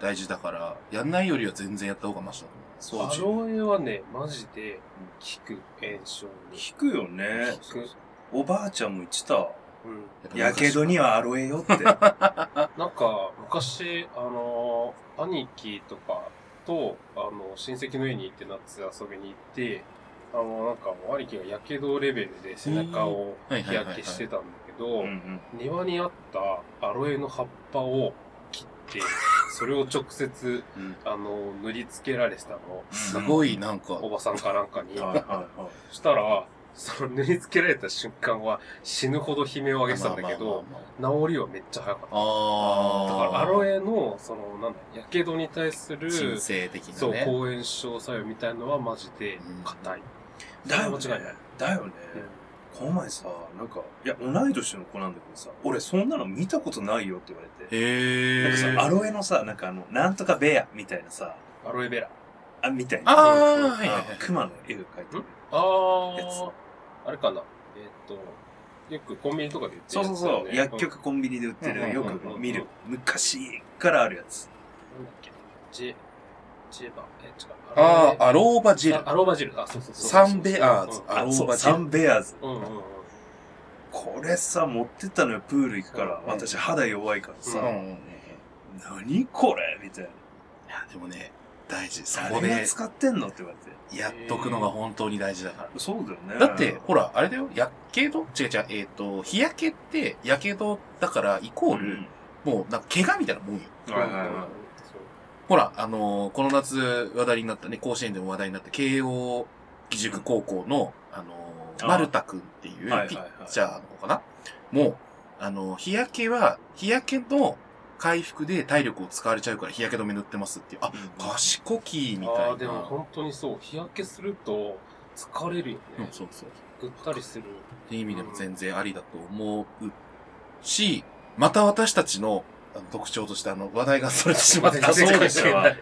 大事だから、やんないよりは全然やった方がマシだと思う。アロエはね、マジで効く炎症に。聞くよね。効く。おばあちゃんも言ってた。うん。やけどにはアロエよって。なんか、昔、あの、兄貴とかと、あの、親戚の家に行って夏遊びに行って、あの、なんかもう兄貴がやけどレベルで背中を日焼けしてたんだけど、庭にあったアロエの葉っぱをそれを直接、あの、塗り付けられてたの。すごいなんか、おばさんかなんかに。はいはいはいそしたら、その縫い付けられた瞬間は死ぬほど悲鳴を上げてたんだけど、治りはめっちゃ早かった。あだからアロエの、その、なんだ、やけどに対する、鎮静的なねそう、抗炎症作用みたいのはマジで硬い。だよね間違いない。だよね。この前さ、なんか、いや、同い年の子なんだけどさ、俺そんなの見たことないよって言われて。へなんかさ、アロエのさ、なんかあの、なんとかベアみたいなさ、アロエベラ。あ、みたいな。あーそうそうはいはい熊の絵が描いてる。あやつー、あれかな。えーっと、よくコンビニとかで売ってるそうそうそう。薬局コンビニで売ってる、ようんく見る。昔からあるやつ。なんだっけジェ、バ、え、違う。あーアローバジルあアローバジル。あ、そうそうそう。サンベアーズうんアローバジルサンベアーズ。うんうんうん。これさ、持ってったのよ、プール行くから。うん私肌弱いからさ。何これみたいな。いや、でもね、大事。そこで、使ってんのって言われて。やっとくのが本当に大事だから。そうだよね。だって、ほら、あれだよ、やけど？違う違う、えっ、と、日焼けって、やけどだから、イコール、もう、なんか、怪我みたいなもんよ。はいはいはい。ほら、あのーこの夏話題になったね、甲子園でも話題になった慶応義塾高校の、あのーあ丸田くんっていうはいはいはいピッチャーの子かな、もう、あのー日焼けは、日焼けの回復で体力を使われちゃうから日焼け止め塗ってますっていう、あ、賢きみたいな。ああ、でも本当にそう。日焼けすると疲れるよね。うんそうそう。ぐったりする。っていう意味でも全然ありだと思うし、また私たちの特徴としてあの話題がそれてしまった。そうでしょ関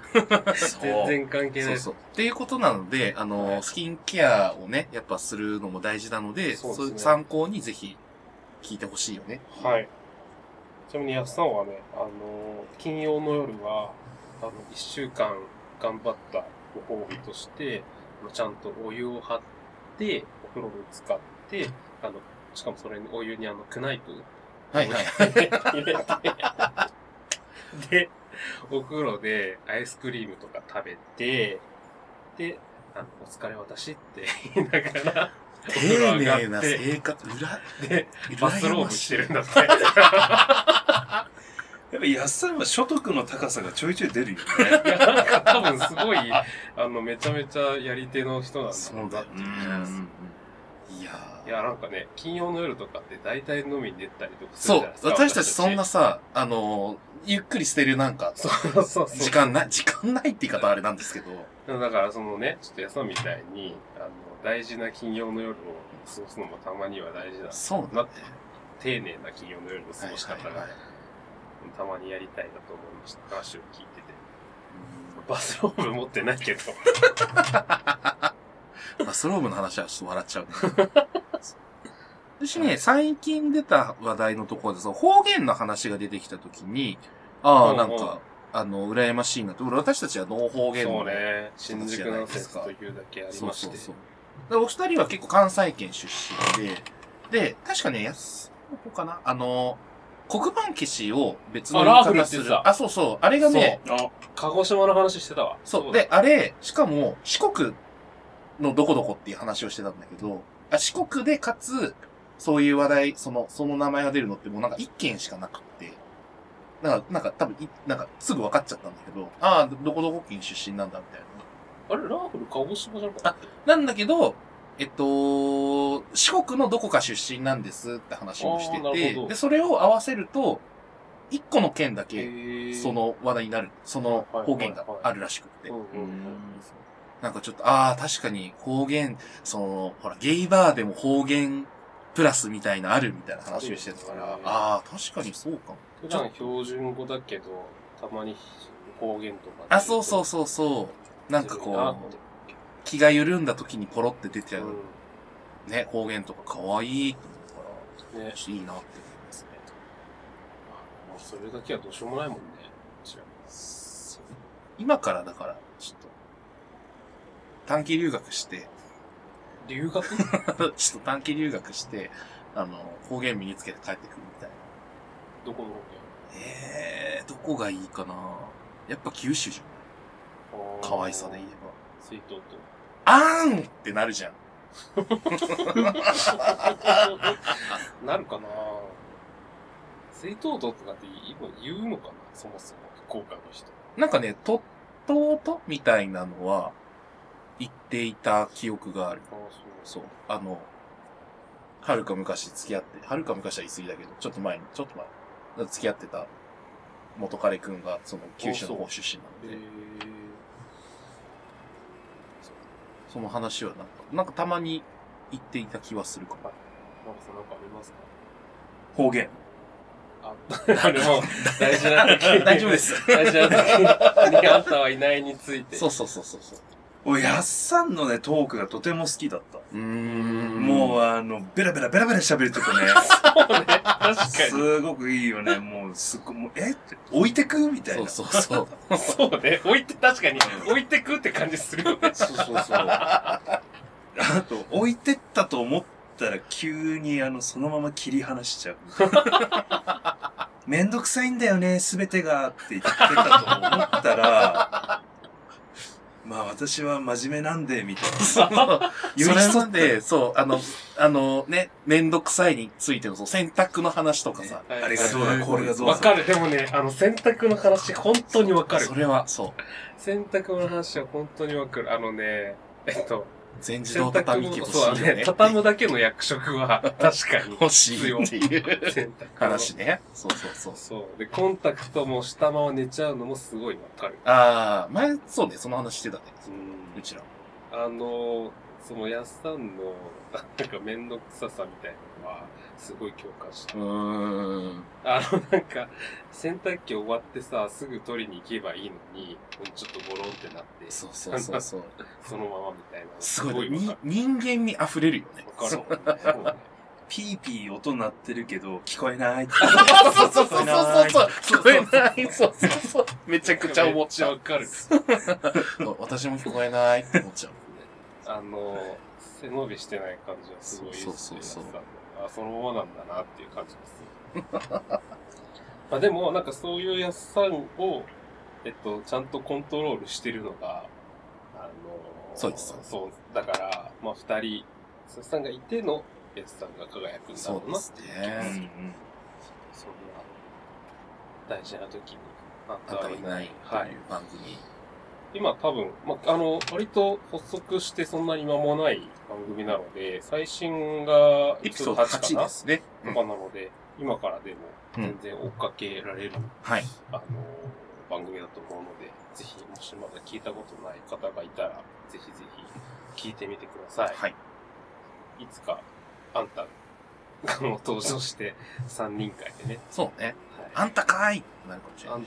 係ないそう 全然関係ないそうそう。っていうことなので、あの、スキンケアをね、やっぱするのも大事なので、そうね参考にぜひ聞いてほしいよね。はい。ちなみに安さんはね、あの、金曜の夜は、あの、一週間頑張ったご褒美として、ちゃんとお湯を張って、お風呂に使って、あの、しかもそれにお湯にあの、クナイプはいはい入れて、で、お風呂でアイスクリームとか食べて、で、あの、お疲れ私って言いながら、お風呂丁上が寧なって生活、裏、で、バスローブしてるんだって。やっぱ安さんは所得の高さがちょいちょい出るよね。いや、なんか多分すごい、あの、めちゃめちゃやり手の人なんだろうなっていう気がする。いやなんかね、金曜の夜とかって大体飲みに出たりとかするそうじゃないで、すか。私たちそんなさ、あの、ゆっくり捨てるなんか、そうそうそう時間ない、時間ないって言い方あれなんですけど、だからそのね、ちょっと安さんみたいに、あの、大事な金曜の夜を過ごすのもたまには大事だそうなって、丁寧な金曜の夜の過ごし方が、はいはいはいたまにやりたいなと思いました。話を聞いてて。バスローブ持ってないけど。バスローブの話はちょっと笑っちゃう、ね。私ね、最近出た話題のところで、その方言の話が出てきたときに、ああ、うんうんなんか、あの、羨ましいなと。私たちはノー方言のそうね、新宿すか説というだけありまして。そうそう。でお二人は結構関西圏出身で、で、確かね、安の方かな？あの、黒板消しを別のあラーフル言い方する。って言ってたあ、そうそう。あれがね、そう鹿児島の話してたわ。そう。で、あれ、しかも、四国のどこどこっていう話をしてたんだけど、あ四国でかつ、そういう話題、その、その名前が出るのってもうなんか一件しかなくって、なんか、なんか多分い、なんかすぐ分かっちゃったんだけど、ああ、どこどこ県出身なんだみたいな。あれ、ラーフル鹿児島じゃなかった？っなんだけど、えっと、四国のどこか出身なんですって話をしてて、で、それを合わせると、一個の県だけ、けそ、の話題になる、その方言があるらしくって。なんかちょっと、ああ、確かに方言、その、ほら、ゲイバーでも方言プラスみたいなあるみたいな話をしてたから、あねああ、確かにそうかも。普段標準語だけど、たまに方言とか。あ、そうそうそうそう。なんかこう、気が緩んだ時にポロって出ちゃう、ね、方言とか可愛いと思うから、ね、いいなって思いますね。まあ、それだけはどうしようもないもんね。今からだから、ちょっと、短期留学して、留学？ちょっと短期留学して、あの、方言身につけて帰ってくるみたいな。どこの方えー、どこがいいかな？やっぱ九州じゃん。可愛さで言えば。水筒と。あーんってなるじゃん。なるかな？水筒とかって今言うのかな？そもそも、福岡の人。なんかね、とっととみたいなのは言っていた記憶がある。そう。あの、はるか昔付き合って、はるか昔は言い過ぎだけど、ちょっと前に、ちょっと前、付き合ってた元彼くんが、その、九州の方出身なんで、その話はなんか、なんかたまに言っていた気はするかも。ママさんなんかありますか？方言。あ、あれも、大事な時に 大丈夫です大事な時 にあんたはいないについて。そうそうそうそうそう。おやっさんのね、トークがとても好きだった。うーん。もう、あの、ベラベラベラベラ喋るとこね。そうね、確かに。すごくいいよね。もう、すっごい、もう、え？って置いてくみたいな。そうそうそう。そうね、置いて、確かに、置いてくって感じするよね。そうそうそう。あと、置いてったと思ったら急にあの、そのまま切り離しちゃう。めんどくさいんだよね、すべてがって言ってたと思ったら、まあ私は真面目なんで、みたいな。それまで、そう、あの、あのね、めんどくさいについての、そう、洗濯の話とかさ。あれがどうだ、これがどうだ。わかる。でもね、あの、洗濯の話、本当にわかる。それは、そう。洗濯の話は本当にわかる。あのね、えっと、全自動畳機欲しいそうだね。よね。畳むだけの役職は、確かに。欲しいっていう話ね。そうそうそう。そう。で、コンタクトも下まま寝ちゃうのもすごいわかる。ああ、前、そうね、その話してたね。うん。うちら。あの、その、やっさんの、なんかめんどくささみたいなのは、すごい共感した。うーん。あの、なんか、洗濯機終わってさ、すぐ取りに行けばいいのに、ちょっとゴロンってなって、そうそうそうそう。そのままみたいな。すごい、わに人間味溢れるよね。かる。わかる。そうねピーピー音鳴ってるけど、聞こえない。そうそうそうそうそう。聞こえない。そうそうそう。めちゃくちゃ思っちゃわかる。私も聞こえないって思っちゃう。あの、背伸びしてない感じはすごいですね。そうそうそうあ、そのままなんだなっていう感じです。まあでも、なんかそういうやっさんを、えっと、ちゃんとコントロールしてるのが、あの、そうですそう。だから、まあ二人、やっさんがいてのやっさんが輝くんだろうなっていう気がする。そんな、大事な時に、あんたはいない。はい。番組。今多分、まあ、あの、割と発足してそんなに間もない番組なので、最新がエピソード8かなですね。とかなので、今からでも全然追っかけられる、はい。あの、番組だと思うので、ぜひ、もしまだ聞いたことない方がいたら、ぜひぜひ聞いてみてください。はい。いつか、あんたがもう登場して、3人会でね。そうね。あんたかーいなるかもしれない。あん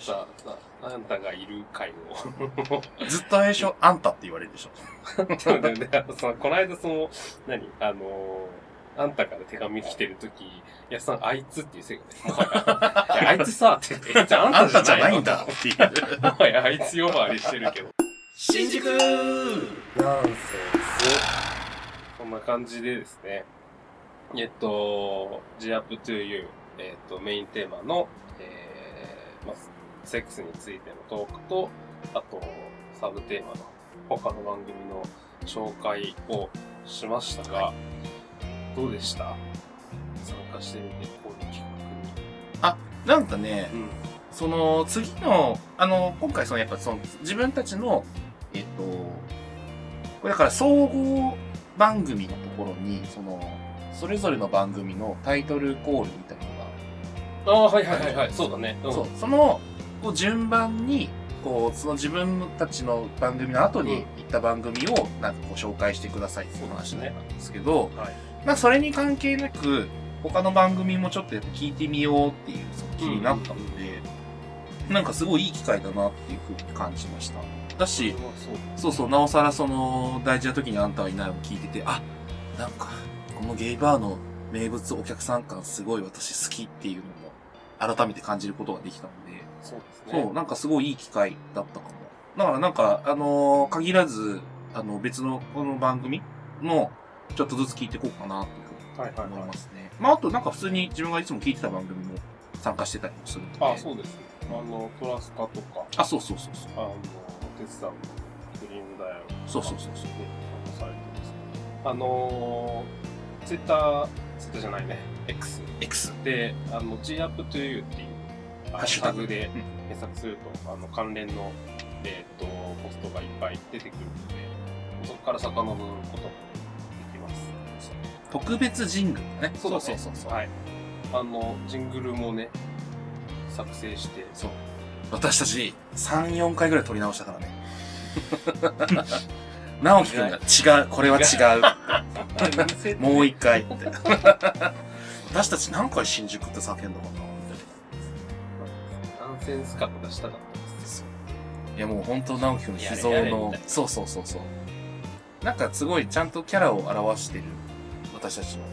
た、あんたがいる会を。ずっと最初、あんたって言われるでしょ。でもね、そのこの間その、何？あのー、あんたから手紙来てるとき、いやさん、あいつっていうせ いよね。あいつさ、ってああんたじゃない あんたじゃないんだっていうもはやあいつ呼ばわりしてるけど。新宿ナンセンス。こんな感じでですね。えっと、G up to you、えっと、メインテーマの、えー、まあ、セックスについてのトークと、あと、サブテーマの他の番組の紹介をしましたが、どうでした？参加してみて、こういう企あ、なんかね、その次の、あの、今回そのやっぱその自分たちの、えっと、これだから総合番組のところに、その、それぞれの番組のタイトルコールみたいなの。ああ、はいはいはいはい、そうだね。うんそう、その、こう順番に、こう、その自分たちの番組の後に行った番組を、なんかこう紹介してくださいっていう話だったんですけど、はい。まあそれに関係なく、他の番組もちょっとやっぱ聞いてみようっていうその気になったので、なんかすごいいい機会だなっていうふうに感じました。だし、そうそう、なおさらその大事な時にあんたはいないを聞いてて、あ、なんか、このゲイバーの名物お客さん感すごい私好きっていうのも改めて感じることができたので、そうですね。そう、なんかすごいいい機会だったかも。だからなんか、あのー限らず、あの、別のこの番組の、ちょっとずつ聞いていこうかなっていうふうに思いますね。まあ、あとなんか普通に自分がいつも聞いてた番組も参加してたりもするので。あ、そうですね。あの、トラスカとか。あ、そうそうそうそう。あの、お手伝いのグリーンダイヤル。そうそうそうそうね。されてますあのー、ツイッター、ツイッターじゃないね。X。X。で、あの、G up to you っていう、ハッシュタグで検索すると、あの、関連の、えっ、と、ポストがいっぱい出てくるので、そこから遡ることもできます。特別ジングルだね。そうだねそうそうそう。はい。あの、ジングルもね、作成して。そう。私たち3、4回ぐらい撮り直したからね。直樹くんが違う、これは違う。もう一回って。私たち何回新宿って叫んだかなみナンセンス感出したかったです。いやもう本当直樹くんの秘蔵のそうそうそうそう。なんかすごいちゃんとキャラを表してる私たちの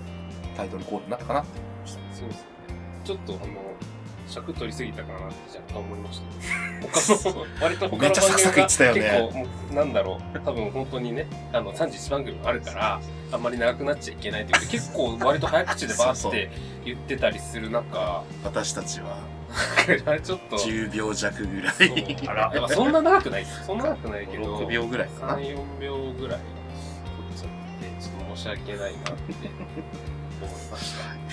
タイトルコールになったかなって思いました。そうですね。ちょっとあの、尺取りすぎたかなって若干思いましたけど。他の、割と他のめっちゃサクサク言ってたよねなんだろう、多分本当にね、あの、31番組もあるから、あんまり長くなっちゃいけないというか、結構割と早口でバーって言ってたりする中、私たちはちょっと、10秒弱ぐらい。あら、そんな長くないです。そんな長くないけど、6秒ぐらいかな3、4秒ぐらい取っちゃって、ちょっと申し訳ないなって思いました。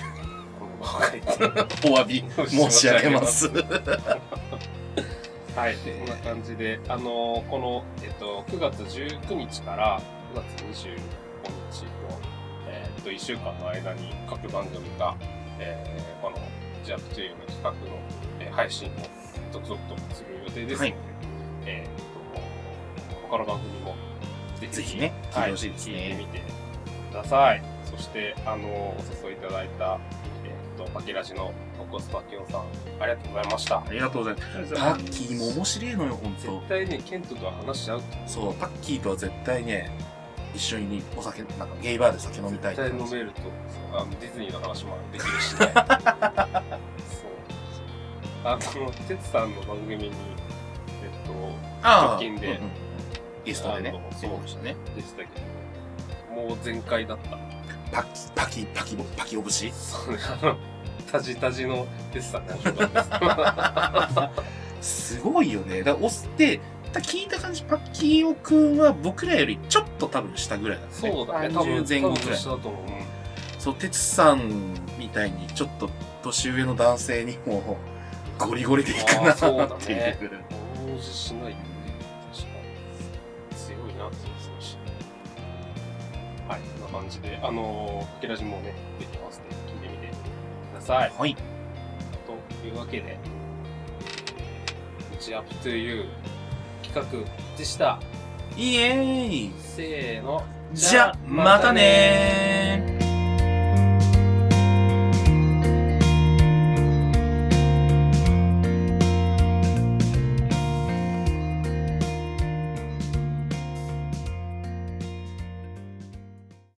お詫び申し上げます。はい、そんな感じで、あのこの、えっと、9月19日から9月25日の、えっと、1週間の間に各番組が、えーこの、ジャンプというの企画の、えー配信を続々とする予定ですので、はいえっと、他の番組もぜひね聞いてほしいですね聞いてみてください。そして、あのお誘いいただいた、と、パキラジのノコスパキオンさん、ありがとうございました。ありがとうございます。パッキーも面白いのよ、ほんと。絶対ね、ケントとは話し合うとそう、パッキーとは絶対ね、一緒にお酒、なんかゲイバーで酒飲みたい絶対飲めると、あのディズニーの話もできるしね。そう。あの、テツさんの番組に、えっと、ああ直近で、うんうんゲストでねあの出てましたね。でしたけど、もう全開だった。パキ、パキ、パキボ、パキオ節？そうね、あの、タジタジのテツさんが面白かったです。すごいよね。だから、押して、聞いた感じ、パッキーオくんは僕らよりちょっと多分下ぐらいだね。そうだね、多分30前後ぐらい多分下。だと思う。うんそう、哲さんみたいにちょっと年上の男性にもゴリゴリでいくなあーそうだっていう。ね。物おじしないよね。確かに。強いなって思いました。はい、こんな感じで、あのー、かけらじもね、ぜひださい。はい。というわけで、It's Up to You 企画でした。イエーイせーの。じゃ、またねー